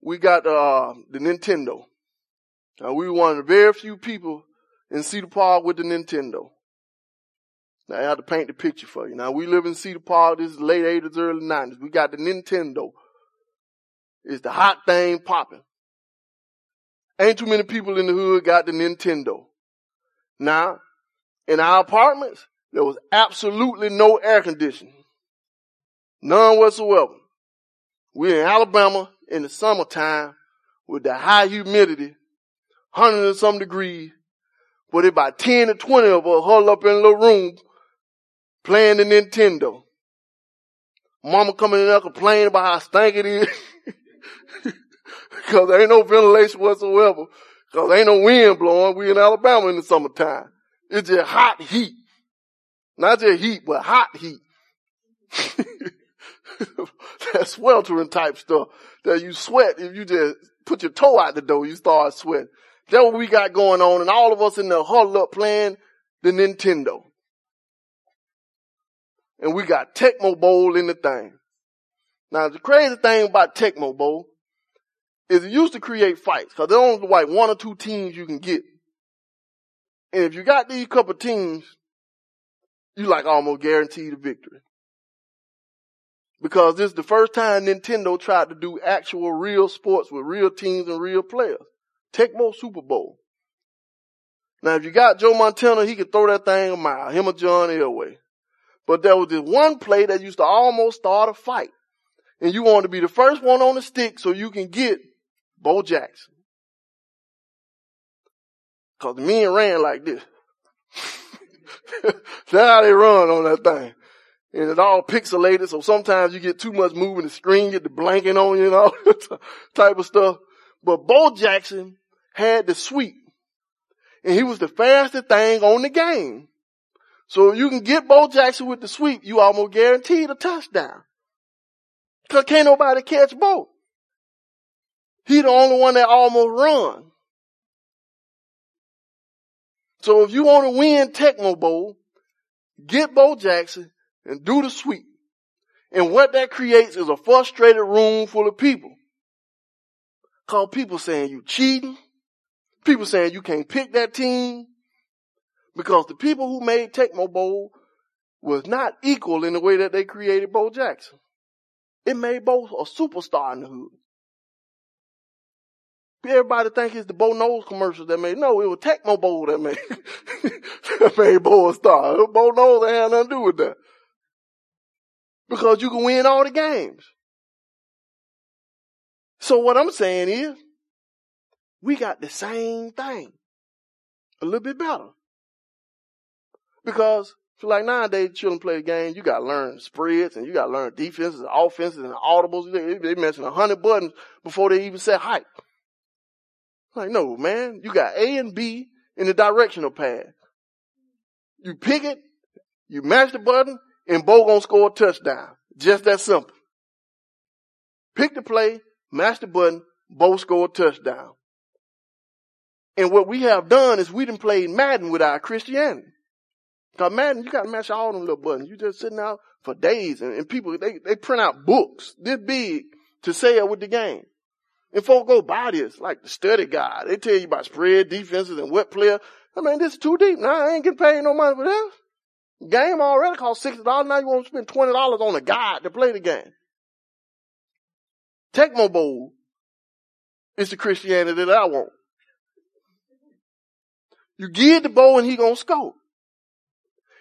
we got uh, the Nintendo. Now we were one of the very few people in Cedar Park with the Nintendo. Now I have to paint the picture for you. Now we live in Cedar Park. This is late 80s, early 90s. We got the Nintendo. It's the hot thing popping. Ain't too many people in the hood got the Nintendo. Now, in our apartments, there was absolutely no air conditioning. None whatsoever. We're in Alabama in the summertime with the high humidity, 100 and some degrees, but about 10 to 20 of us huddled up in a little room playing the Nintendo. Mama coming in there complaining about how stank it is. [LAUGHS] Cause there ain't no ventilation whatsoever. Cause ain't no wind blowing. We in Alabama in the summertime. It's just hot heat. Not just heat, but hot heat. [LAUGHS] [LAUGHS] that sweltering type stuff that you sweat if you just put your toe out the door, you start sweating. That's what we got going on and all of us in the huddled up playing the Nintendo. And we got Tecmo Bowl in the thing. Now the crazy thing about Tecmo Bowl is it used to create fights because there's only like one or two teams you can get. And if you got these couple teams, you like almost guaranteed a victory. Because this is the first time Nintendo tried to do actual real sports with real teams and real players. Tecmo Super Bowl. Now if you got Joe Montana, he could throw that thing a mile, him or John Elway. But there was this one play that used to almost start a fight. And you want to be the first one on the stick so you can get Bo Jackson. Cause the men ran like this. [LAUGHS] That's how they run on that thing. And it's all pixelated, so sometimes you get too much moving the screen, get the blanking on you and all [LAUGHS] that type of stuff. But Bo Jackson had the sweep. And he was the fastest thing on the game. So if you can get Bo Jackson with the sweep, you almost guaranteed a touchdown. Cause can't nobody catch Bo. He the only one that almost run. So if you want to win Tecmo Bowl, get Bo Jackson and do the sweep. And what that creates is a frustrated room full of people. Call people saying you cheating. People saying you can't pick that team. Because the people who made Tecmo Bowl was not equal in the way that they created Bo Jackson. It made Bo a superstar in the hood. Everybody think it's the Bo Knows commercials that made. No, it was Tecmo Bowl that made [LAUGHS] that made Bo a star. Bo Knows had nothing to do with that. Because you can win all the games. So what I'm saying is, we got the same thing. A little bit better. Because like nowadays, children play the game, you gotta learn spreads and you gotta learn defenses, and offenses, and audibles. They, mention a hundred buttons before they even set height. Like, no, man, you got A and B in the directional pad. You pick it, you mash the button, and Bo gonna score a touchdown. Just that simple. Pick the play, mash the button, Bo score a touchdown. And what we have done is we done played Madden with our Christianity. Cause Madden, you gotta mash all them little buttons. You just sitting out for days and, and people, they, they print out books this big to sell with the game. And folk go buy this, like the study guide. They tell you about spread defenses and what player. I mean, this is too deep. Now I ain't getting paid no money for this. Game already cost $60. Now you want to spend $20 on a guide to play the game. Tecmo Bowl is the Christianity that I want. You give the Bo and he gonna score.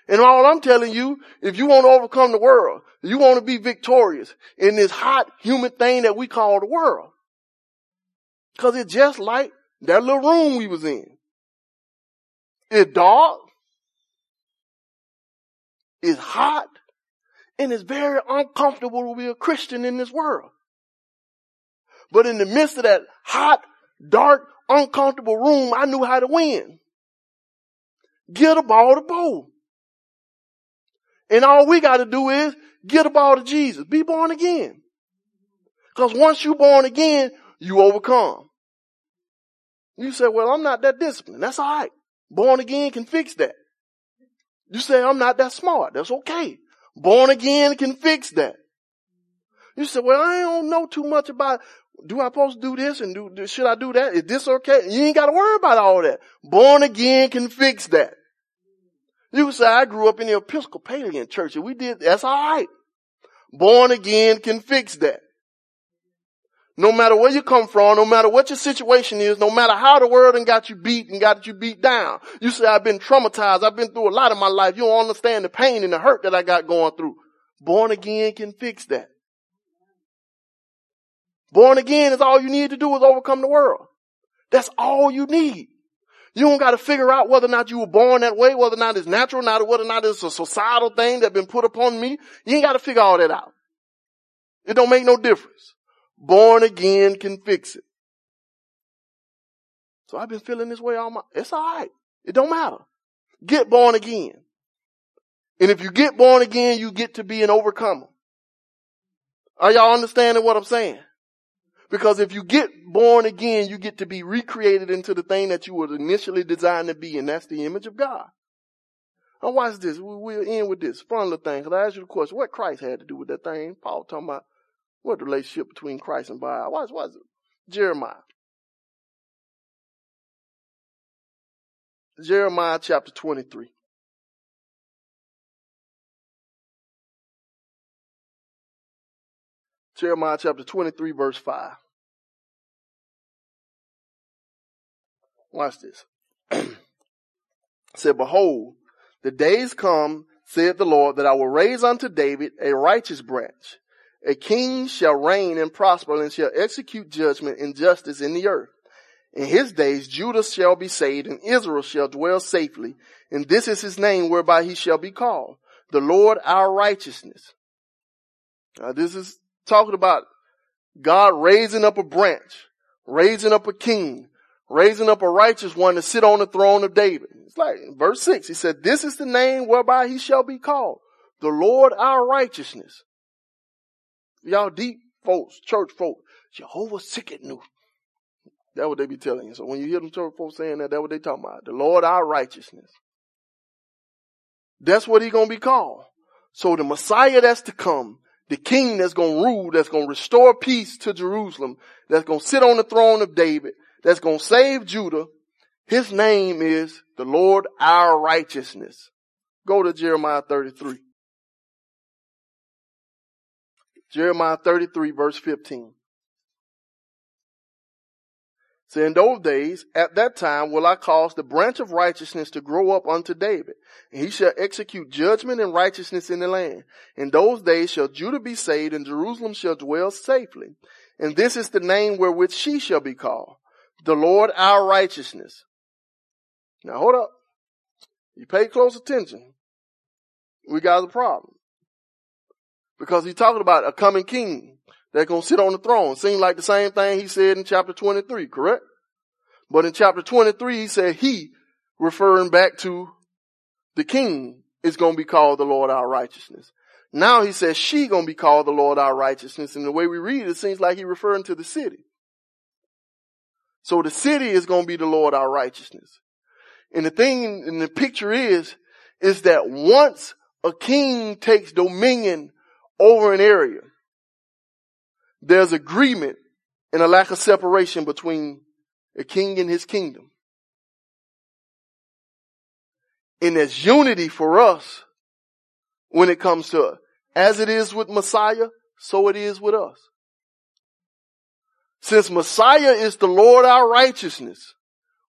And all I'm telling you, if you want to overcome the world, you want to be victorious in this hot human thing that we call the world. Cause it's just like that little room we was in. It's dark. It's hot. And it's very uncomfortable to be a Christian in this world. But in the midst of that hot, dark, uncomfortable room, I knew how to win. Get a ball to Bo. And all we got to do is get a ball to Jesus. Be born again. Because once you're born again, you overcome. You say, well, I'm not that disciplined. That's all right. Born again can fix that. You say, I'm not that smart. That's okay. Born again can fix that. You say, well, I don't know too much about, do I supposed to do this and do, should I do that? Is this okay? You ain't got to worry about all that. Born again can fix that. You say, I grew up in the Episcopalian church and we did, that's alright. Born again can fix that. No matter where you come from, no matter what your situation is, no matter how the world and got you beat and got you beat down. You say, I've been traumatized. I've been through a lot of my life. You don't understand the pain and the hurt that I got going through. Born again can fix that. Born again is all you need to do is overcome the world. That's all you need. You don't got to figure out whether or not you were born that way, whether or not it's natural, not whether or not it's a societal thing that been put upon me. You ain't got to figure all that out. It don't make no difference. Born again can fix it. So I've been feeling this way all my, it's alright. It don't matter. Get born again. And if you get born again, you get to be an overcomer. Are y'all understanding what I'm saying? Because if you get born again, you get to be recreated into the thing that you were initially designed to be, and that's the image of God. Now watch this. We'll end with this fun little thing. Cause I asked you the question, what Christ had to do with that thing? Paul talking about what the relationship between Christ and Baal. Watch, watch it. Jeremiah. Jeremiah chapter 23. Jeremiah chapter 23 verse 5. Watch this. [CLEARS THROAT] said, behold, the days come, said the Lord, that I will raise unto David a righteous branch. A king shall reign and prosper and shall execute judgment and justice in the earth. In his days, Judah shall be saved and Israel shall dwell safely. And this is his name whereby he shall be called. The Lord our righteousness. Now this is talking about God raising up a branch, raising up a king, raising up a righteous one to sit on the throne of David. It's like verse six. He said, this is the name whereby he shall be called. The Lord our righteousness. Y'all deep folks, church folk, Jehovah Tsidkenu. That's what they be telling you. So when you hear them church folks saying that, that's what they talking about. The Lord our righteousness. That's what he gonna be called. So the Messiah that's to come, the king that's gonna rule, that's gonna restore peace to Jerusalem, that's gonna sit on the throne of David, that's gonna save Judah, his name is the Lord our righteousness. Go to Jeremiah 33. Jeremiah 33 verse 15. So in those days, at that time will I cause the branch of righteousness to grow up unto David, and he shall execute judgment and righteousness in the land. In those days shall Judah be saved, and Jerusalem shall dwell safely. And this is the name wherewith she shall be called, the Lord our righteousness. Now hold up. You pay close attention. We got a problem. Because he's talking about a coming king that's going to sit on the throne. Seems like the same thing he said in chapter 23, correct? But in chapter 23, he said he, referring back to the king, is going to be called the Lord our righteousness. Now he says she going to be called the Lord our righteousness. And the way we read it, it seems like he referring to the city. So the city is going to be the Lord our righteousness. And the thing in the picture is, is that once a king takes dominion over an area, there's agreement and a lack of separation between a king and his kingdom. And there's unity for us when it comes to as it is with Messiah, so it is with us. Since Messiah is the Lord our righteousness,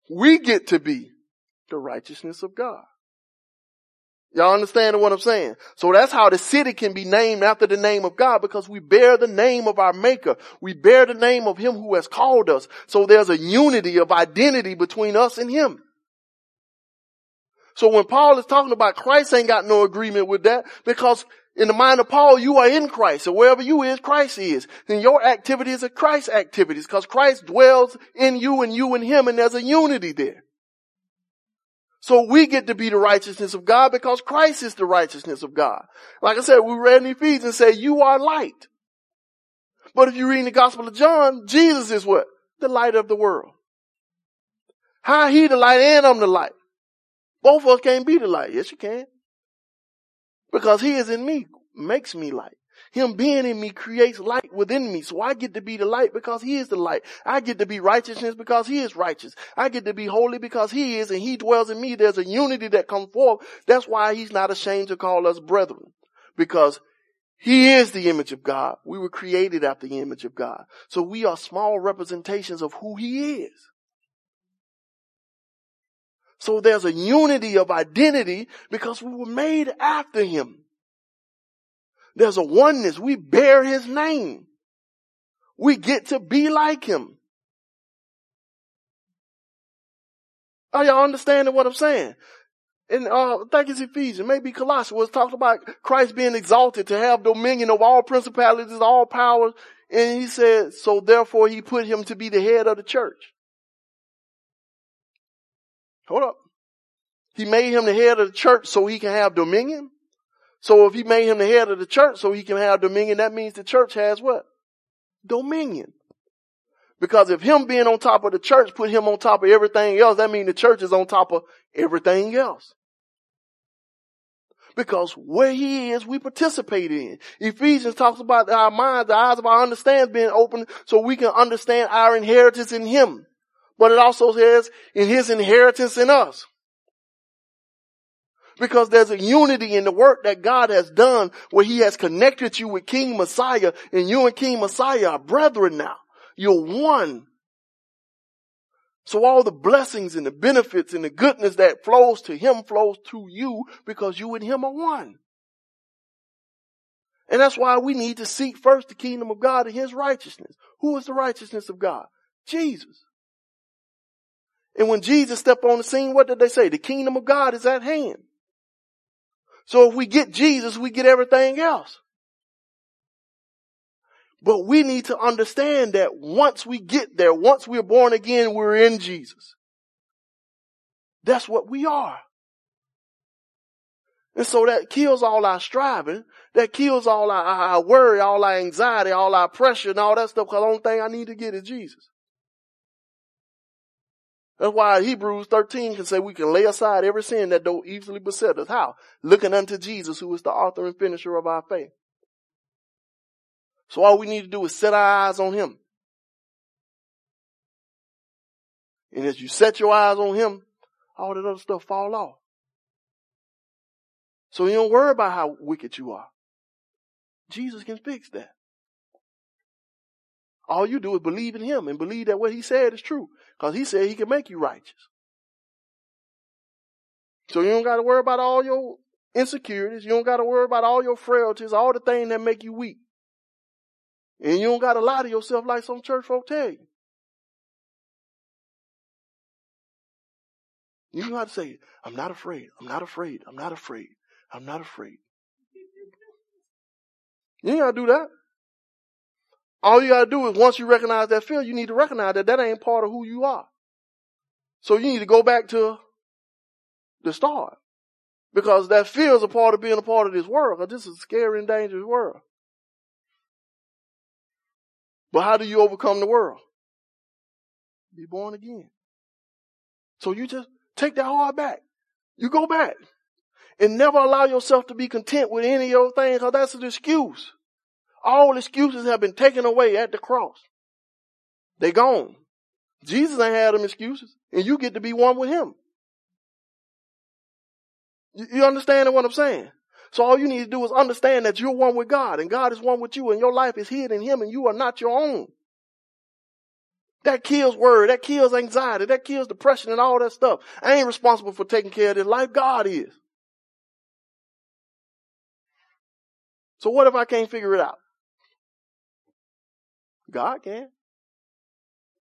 we get to be the righteousness of God. Y'all understand what I'm saying? So that's how the city can be named after the name of God because we bear the name of our maker. We bear the name of him who has called us. So there's a unity of identity between us and him. So when Paul is talking about Christ ain't got no agreement with that because in the mind of Paul, you are in Christ. So wherever you is, Christ is. And your activities are Christ's activities because Christ dwells in you and you in him and there's a unity there. So we get to be the righteousness of God because Christ is the righteousness of God. Like I said, we read in Ephesians and say you are light. But if you read the Gospel of John, Jesus is what? The light of the world. How he the light and I'm the light. Both of us can't be the light. Yes, you can. Because he is in me, makes me light. Him being in me creates light within me. So I get to be the light because he is the light. I get to be righteousness because he is righteous. I get to be holy because he is and he dwells in me. There's a unity that comes forth. That's why he's not ashamed to call us brethren because he is the image of God. We were created after the image of God. So we are small representations of who he is. So there's a unity of identity because we were made after him. There's a oneness. We bear his name. We get to be like him. Are y'all understanding what I'm saying? And uh, I think it's Ephesians, maybe Colossians, was talked about Christ being exalted to have dominion of all principalities, all powers. And he said, so therefore he put him to be the head of the church. Hold up. He made him the head of the church so he can have dominion. So if he made him the head of the church so he can have dominion, that means the church has what? Dominion. Because if him being on top of the church put him on top of everything else, that means the church is on top of everything else. Because where he is, we participate in. Ephesians talks about our minds, the eyes of our understanding being open so we can understand our inheritance in him. But it also says in his inheritance in us. Because there's a unity in the work that God has done where he has connected you with King Messiah and you and King Messiah are brethren now. You're one. So all the blessings and the benefits and the goodness that flows to him flows to you because you and him are one. And that's why we need to seek first the kingdom of God and his righteousness. Who is the righteousness of God? Jesus. And when Jesus stepped on the scene, what did they say? The kingdom of God is at hand. So if we get Jesus, we get everything else. But we need to understand that once we get there, once we're born again, we're in Jesus. That's what we are. And so that kills all our striving. That kills all our, our worry, all our anxiety, all our pressure and all that stuff. Cause the only thing I need to get is Jesus. That's why Hebrews 13 can say we can lay aside every sin that don't easily beset us. How? Looking unto Jesus who is the author and finisher of our faith. So all we need to do is set our eyes on Him. And as you set your eyes on Him, all that other stuff fall off. So you don't worry about how wicked you are. Jesus can fix that. All you do is believe in Him and believe that what He said is true. Cause He said He can make you righteous. So you don't gotta worry about all your insecurities. You don't gotta worry about all your frailties, all the things that make you weak. And you don't gotta lie to yourself like some church folk tell you. You know how to say, I'm not afraid, I'm not afraid, I'm not afraid, I'm not afraid. You ain't gotta do that. All you gotta do is once you recognize that fear, you need to recognize that that ain't part of who you are. So you need to go back to the start. Because that fear is a part of being a part of this world. Because this is a scary and dangerous world. But how do you overcome the world? Be born again. So you just take that heart back. You go back. And never allow yourself to be content with any of your things because that's an excuse. All excuses have been taken away at the cross. They gone. Jesus ain't had them excuses. And you get to be one with him. You, understand what I'm saying? So all you need to do is understand that you're one with God and God is one with you and your life is hid in Him and you are not your own. That kills worry, that kills anxiety, that kills depression and all that stuff. I ain't responsible for taking care of this life. God is. So what if I can't figure it out? God can.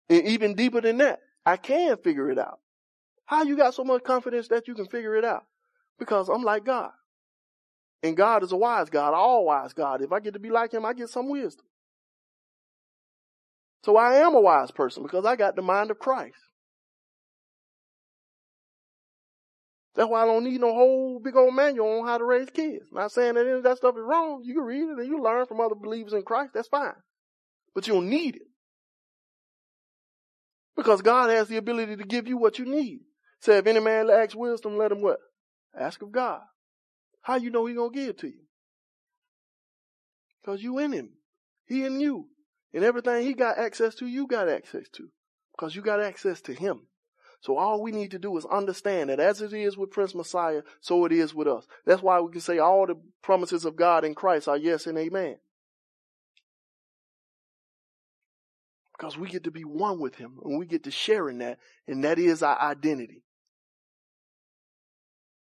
And even deeper than that, I can figure it out. How you got so much confidence that you can figure it out? Because I'm like God. And God is a wise God, all wise God. If I get to be like him, I get some wisdom. So I am a wise person because I got the mind of Christ. That's why I don't need no whole big old manual on how to raise kids. Not saying that any of that stuff is wrong. You can read it and you learn from other believers in Christ. That's fine. But you don't need it. Because God has the ability to give you what you need. Say, if any man lacks wisdom, let him what? Ask of God. How you know he gonna give it to you? Cause you in him. He in you. And everything he got access to, you got access to. Because you got access to him. So all we need to do is understand that as it is with Prince Messiah, so it is with us. That's why we can say all the promises of God in Christ are yes and amen. Because we get to be one with him and we get to share in that, and that is our identity.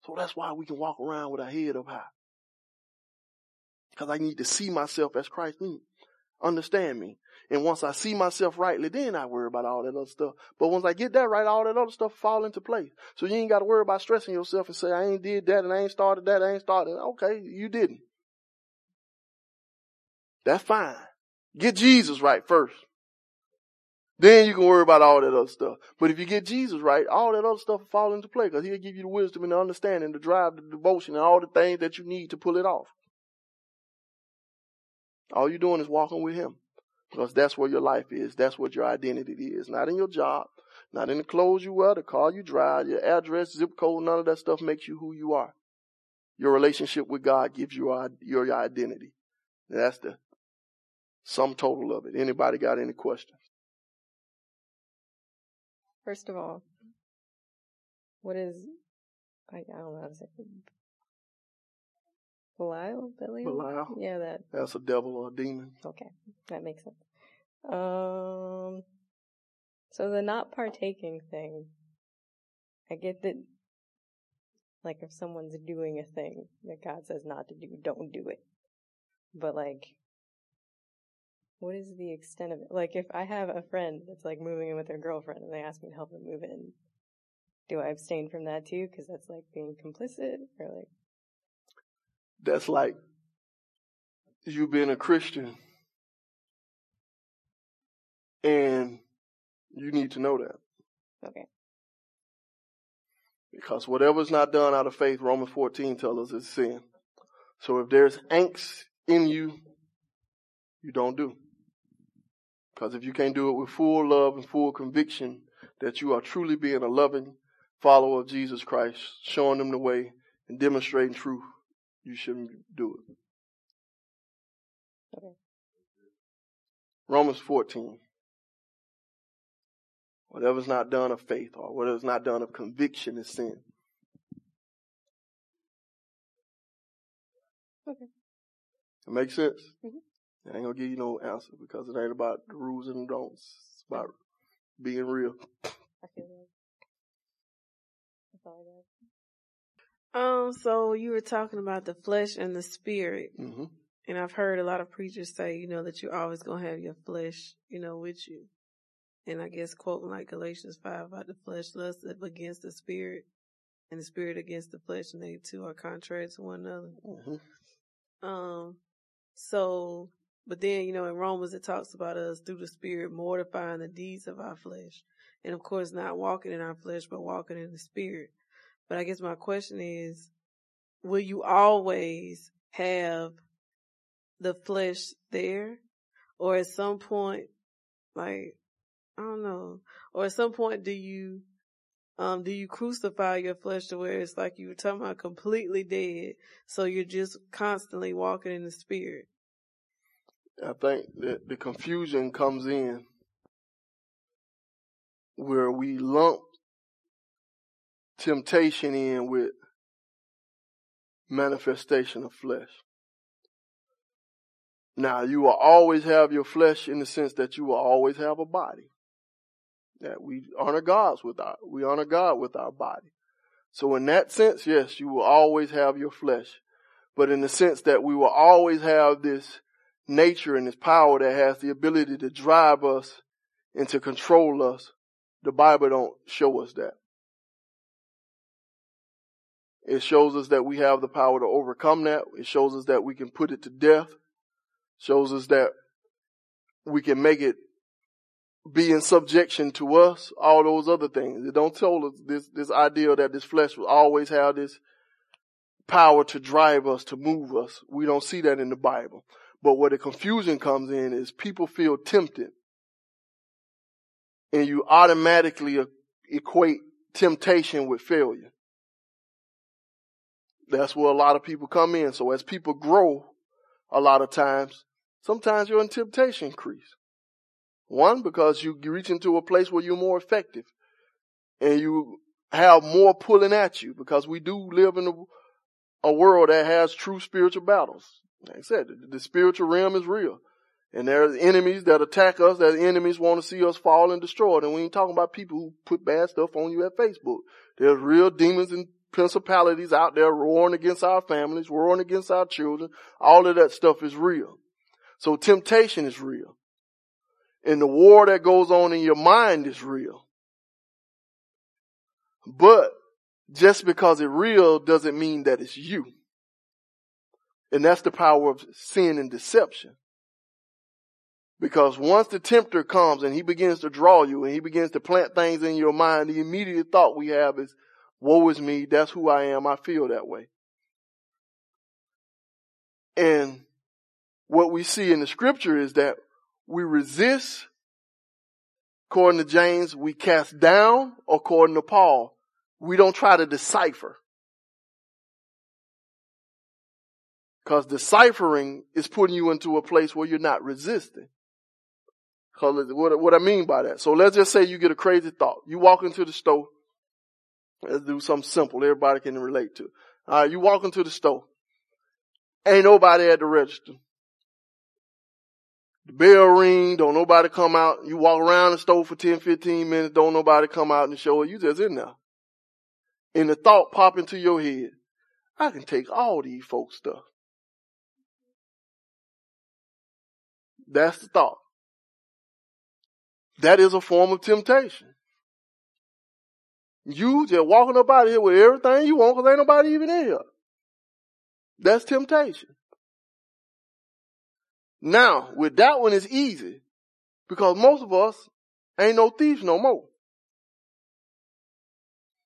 So that's why we can walk around with our head up high. Because I need to see myself as Christ me. Understand me. And once I see myself rightly, then I worry about all that other stuff. But once I get that right, all that other stuff fall into place. So you ain't got to worry about stressing yourself and say, I ain't did that and I ain't started that, I ain't started. Okay, you didn't. That's fine. Get Jesus right first. Then you can worry about all that other stuff. But if you get Jesus right, all that other stuff will fall into play because he'll give you the wisdom and the understanding, the drive, the devotion, and all the things that you need to pull it off. All you're doing is walking with him because that's where your life is. That's what your identity is. Not in your job, not in the clothes you wear, the car you drive, your address, zip code, none of that stuff makes you who you are. Your relationship with God gives you your, your identity. That's the sum total of it. Anybody got any questions? First of all, what is I, I don't know how to say it. Belial? Belial? Belial. Yeah, that. That's a devil or a demon. Okay, that makes sense. Um, so the not partaking thing, I get that. Like if someone's doing a thing that God says not to do, don't do it. But like, what is the extent of it? Like, if I have a friend that's like moving in with their girlfriend and they ask me to help them move in, do I abstain from that too? Because that's like being complicit, or like that's like you being a Christian And you need to know that. Okay. Because whatever's not done out of faith, Romans 14 tells us is sin. So if there's angst in you, you don't do. Because if you can't do it with full love and full conviction that you are truly being a loving follower of Jesus Christ, showing them the way and demonstrating truth, you shouldn't do it. Okay. Romans 14. Whatever's not done of faith or whatever's not done of conviction is sin. Okay. It makes sense? Mhm. I ain't gonna give you no answer because it ain't about the rules and don'ts. It's about being real. I feel that. That's all I got. Um, so you were talking about the flesh and the spirit, hmm and I've heard a lot of preachers say, you know, that you're always gonna have your flesh, you know, with you. And I guess quoting like Galatians five about the flesh lust against the spirit, and the spirit against the flesh, and they two are contrary to one another. hmm Um, so, but then, you know, in Romans, it talks about us through the spirit mortifying the deeds of our flesh. And of course, not walking in our flesh, but walking in the spirit. But I guess my question is, will you always have the flesh there? Or at some point, like, I don't know, or at some point do you, um, do you crucify your flesh to where it's like you were talking about completely dead? So you're just constantly walking in the spirit. I think that the confusion comes in where we lump temptation in with manifestation of flesh. Now, you will always have your flesh in the sense that you will always have a body. That we honor God with our, we honor God with our body. So in that sense, yes, you will always have your flesh. But in the sense that we will always have this nature and this power that has the ability to drive us and to control us, the Bible don't show us that. It shows us that we have the power to overcome that. It shows us that we can put it to death. Shows us that we can make it be in subjection to us, all those other things. It don't tell us this, this idea that this flesh will always have this power to drive us, to move us. We don't see that in the Bible. But where the confusion comes in is people feel tempted and you automatically equate temptation with failure. That's where a lot of people come in. So as people grow, a lot of times, sometimes your temptation increase. One, because you reach into a place where you're more effective and you have more pulling at you because we do live in a, a world that has true spiritual battles. Like I said, the, the spiritual realm is real. And there's enemies that attack us, that enemies want to see us fall and destroyed. And we ain't talking about people who put bad stuff on you at Facebook. There's real demons and principalities out there roaring against our families, roaring against our children. All of that stuff is real. So temptation is real. And the war that goes on in your mind is real. But just because it's real doesn't mean that it's you. And that's the power of sin and deception. Because once the tempter comes and he begins to draw you and he begins to plant things in your mind, the immediate thought we have is, woe is me, that's who I am, I feel that way. And what we see in the scripture is that we resist, according to James, we cast down, according to Paul, we don't try to decipher. Because deciphering is putting you into a place where you're not resisting. Cause what, what I mean by that. So let's just say you get a crazy thought. You walk into the store. Let's do something simple everybody can relate to. Alright, you walk into the store. Ain't nobody at the register. The bell ring, don't nobody come out. You walk around the store for 10, 15 minutes, don't nobody come out and show it. you just in there. And the thought pop into your head, I can take all these folks stuff. That's the thought. That is a form of temptation. You just walking up out of here with everything you want because ain't nobody even in here. That's temptation. Now, with that one, it's easy Because most of us ain't no thieves no more.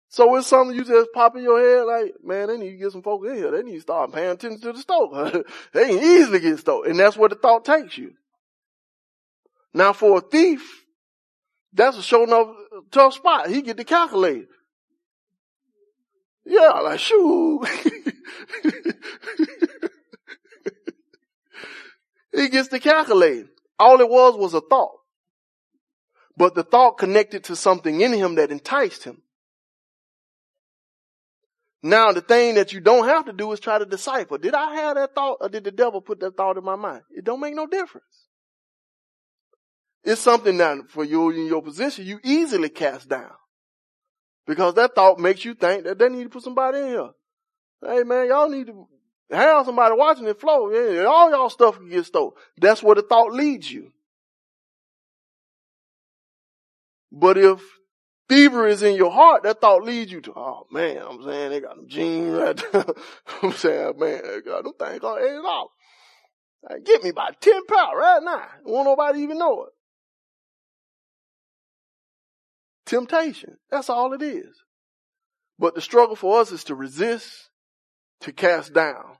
So it's something you just pop in your head like, man, they need to get some folks in here. They need to start paying attention to the store. [LAUGHS] they can easily get stole. And that's where the thought takes you. Now for a thief, that's a show enough tough spot. He get to calculate. Yeah, like shoo. [LAUGHS] he gets to calculate. All it was was a thought. But the thought connected to something in him that enticed him. Now the thing that you don't have to do is try to decipher. Did I have that thought or did the devil put that thought in my mind? It don't make no difference. It's something that for you in your position, you easily cast down. Because that thought makes you think that they need to put somebody in here. Hey man, y'all need to have somebody watching it flow. Yeah, all y'all stuff can get stolen. That's where the thought leads you. But if thievery is in your heart, that thought leads you to, oh man, I'm saying they got them jeans right [LAUGHS] there. I'm saying, man, they got them things on eight dollars. Like, get me about 10 pounds right now. Won't nobody even know it. Temptation. That's all it is. But the struggle for us is to resist, to cast down.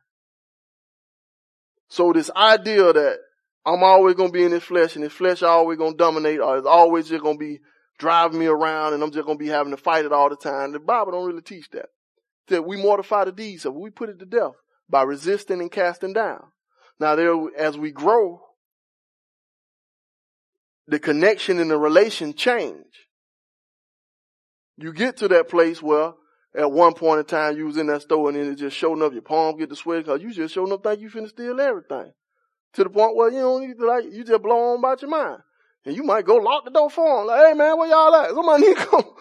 So this idea that I'm always going to be in this flesh and this flesh always going to dominate or it's always just going to be driving me around and I'm just going to be having to fight it all the time. The Bible don't really teach that. That we mortify the deeds of we put it to death by resisting and casting down. Now there, as we grow, the connection and the relation change. You get to that place where at one point in time you was in that store and then just showing up, your palm get to sweat because you just showing up think you finna steal everything. To the point where you don't need to like, you just blow on about your mind. And you might go lock the door for them. Like, hey man, where y'all at? Somebody [LAUGHS] need to come. [LAUGHS]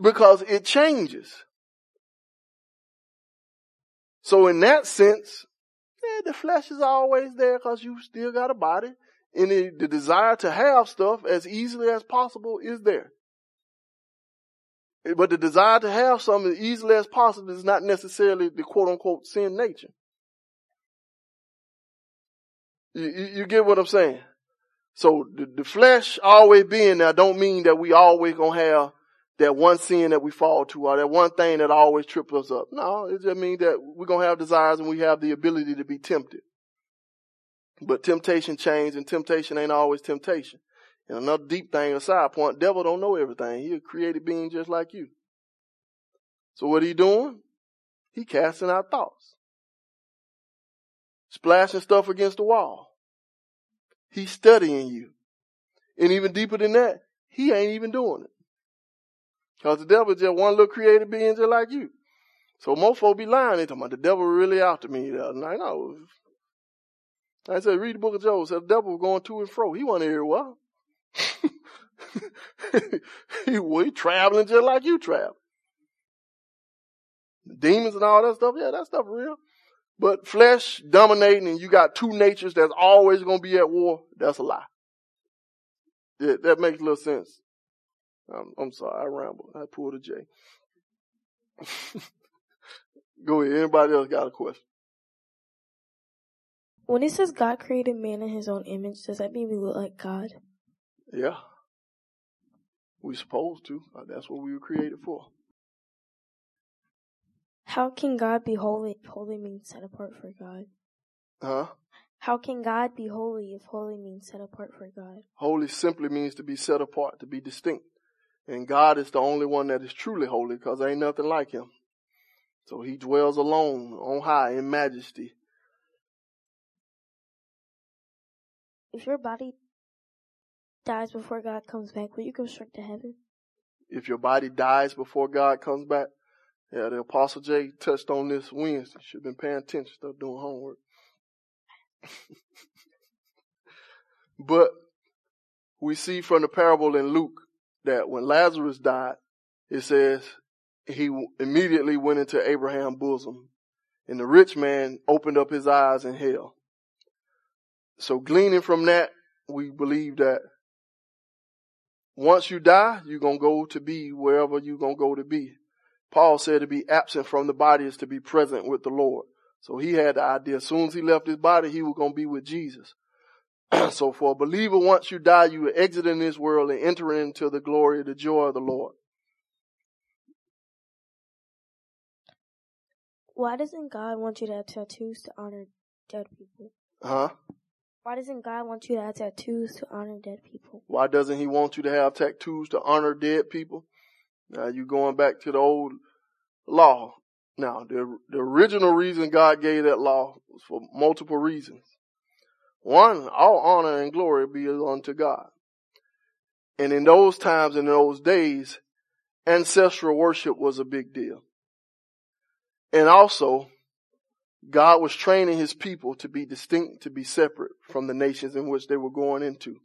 Because it changes. So in that sense, yeah, the flesh is always there because you still got a body. And the, the desire to have stuff as easily as possible is there. Eh, but the desire to have something as easily as possible is not necessarily the quote unquote sin nature. You, you, you get what I'm saying? So the, the flesh always being there don't mean that we always gonna have that one sin that we fall to or that one thing that always trips us up. No, it just means that we're gonna have desires and we have the ability to be tempted. But temptation changes and temptation ain't always temptation. And another deep thing, a side point, devil don't know everything. He a created being just like you. So what he doing? He casting out thoughts. Splashing stuff against the wall. He's studying you. And even deeper than that, he ain't even doing it. Cause the devil just one little created being just like you. So most folks be lying. They talking about the devil really after me. The other night. I said, read the book of Job. Said the devil was going to and fro. He wasn't here [LAUGHS] he traveling just like you travel. Demons and all that stuff. Yeah, that stuff real. But flesh dominating and you got two natures that's always going to be at war, that's a lie. Yeah, that makes a little sense. I'm, I'm sorry, I rambled. I pulled a J. [LAUGHS] Go ahead. Anybody else got a question? When it says God created man in his own image, does that mean we look like God? Yeah. We supposed to. Uh, that's what we were created for. How can God be holy if holy means set apart for God? Huh? How can God be holy if holy means set apart for God? Holy simply means to be set apart, to be distinct. And God is the only one that is truly holy because there ain't nothing like him. So he dwells alone on high in majesty. If your body dies before God comes back, will you go straight to heaven? If your body dies before God comes back, yeah, the Apostle Jay touched on this Wednesday. Should have been paying attention, stuff doing homework. [LAUGHS] but we see from the parable in Luke that when Lazarus died, it says he immediately went into Abraham's bosom and the rich man opened up his eyes in hell. So gleaning from that, we believe that once you die, you're going to go to be wherever you're going to go to be. Paul said to be absent from the body is to be present with the Lord. So he had the idea as soon as he left his body, he was going to be with Jesus. [CLEARS THROAT] so for a believer, once you die, you are exiting this world and entering into the glory, the joy of the Lord. Why doesn't God want you to have tattoos to honor dead people? Huh? Why doesn't God want you to have tattoos to honor dead people? Why doesn't he want you to have tattoos to honor dead people? Now you going back to the old law. Now the, the original reason God gave that law was for multiple reasons. One, all honor and glory be unto God. And in those times, in those days, ancestral worship was a big deal. And also, God was training his people to be distinct, to be separate from the nations in which they were going into.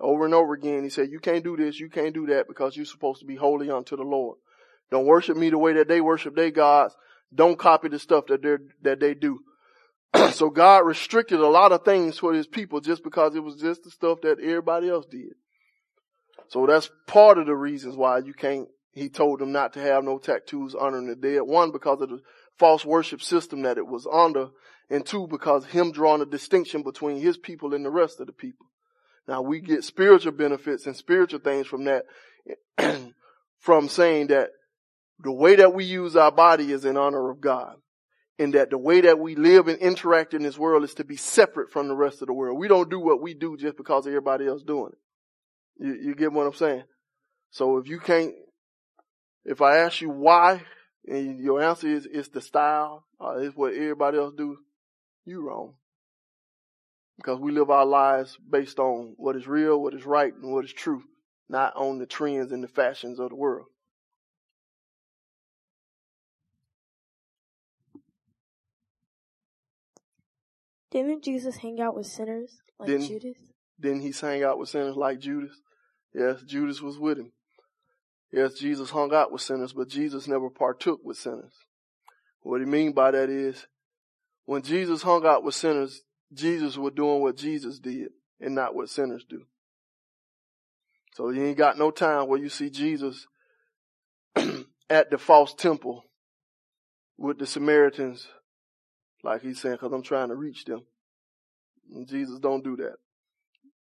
Over and over again, he said, you can't do this, you can't do that because you're supposed to be holy unto the Lord. Don't worship me the way that they worship their gods. Don't copy the stuff that they that they do. [CLEARS THROAT] so God restricted a lot of things for his people just because it was just the stuff that everybody else did. So that's part of the reasons why you can't, he told them not to have no tattoos honoring the dead. One, because of the false worship system that it was under. And two, because him drawing a distinction between his people and the rest of the people. Now we get spiritual benefits and spiritual things from that, [CLEARS THROAT] from saying that the way that we use our body is in honor of God and that the way that we live and interact in this world is to be separate from the rest of the world. We don't do what we do just because everybody else doing it. You, you get what I'm saying? So if you can't, if I ask you why, and your answer is it's the style, uh, it's what everybody else do, you wrong. Because we live our lives based on what is real, what is right, and what is true, not on the trends and the fashions of the world. Didn't Jesus hang out with sinners like Didn't- Judas? Didn't he hang out with sinners like Judas? Yes, Judas was with him. Yes, Jesus hung out with sinners, but Jesus never partook with sinners. What he mean by that is, when Jesus hung out with sinners, Jesus was doing what Jesus did and not what sinners do. So you ain't got no time where you see Jesus [CLEARS THROAT] at the false temple with the Samaritans, like he's saying, cause I'm trying to reach them. And Jesus don't do that.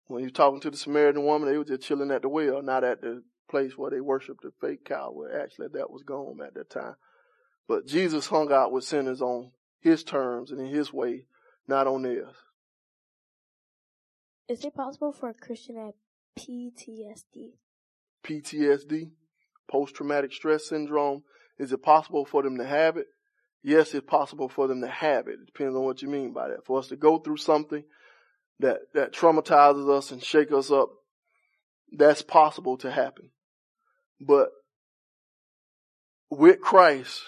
When you're talking to the Samaritan woman, they were just chilling at the well, not at the place where they worshiped the fake cow, where actually that was gone at that time. But Jesus hung out with sinners on his terms and in his way, not on theirs. Is it possible for a Christian to have PTSD? PTSD, post-traumatic stress syndrome, is it possible for them to have it? Yes, it's possible for them to have it. It depends on what you mean by that. For us to go through something that, that traumatizes us and shake us up, that's possible to happen. But with Christ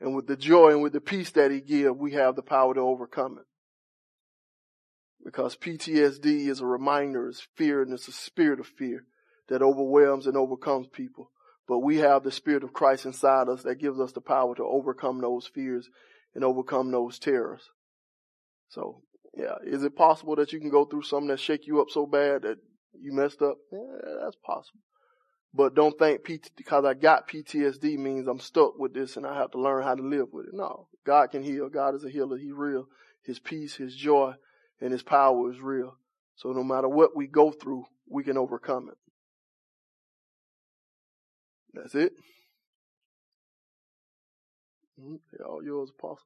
and with the joy and with the peace that he gives, we have the power to overcome it. Because PTSD is a reminder, it's fear, and it's a spirit of fear that overwhelms and overcomes people. But we have the spirit of Christ inside us that gives us the power to overcome those fears and overcome those terrors. So, yeah, is it possible that you can go through something that shake you up so bad that you messed up? Yeah, that's possible. But don't think PT, because I got PTSD means I'm stuck with this and I have to learn how to live with it. No, God can heal. God is a healer. He's real. His peace, His joy, and His power is real. So no matter what we go through, we can overcome it. That's it. Mhm. All yours, Apostle.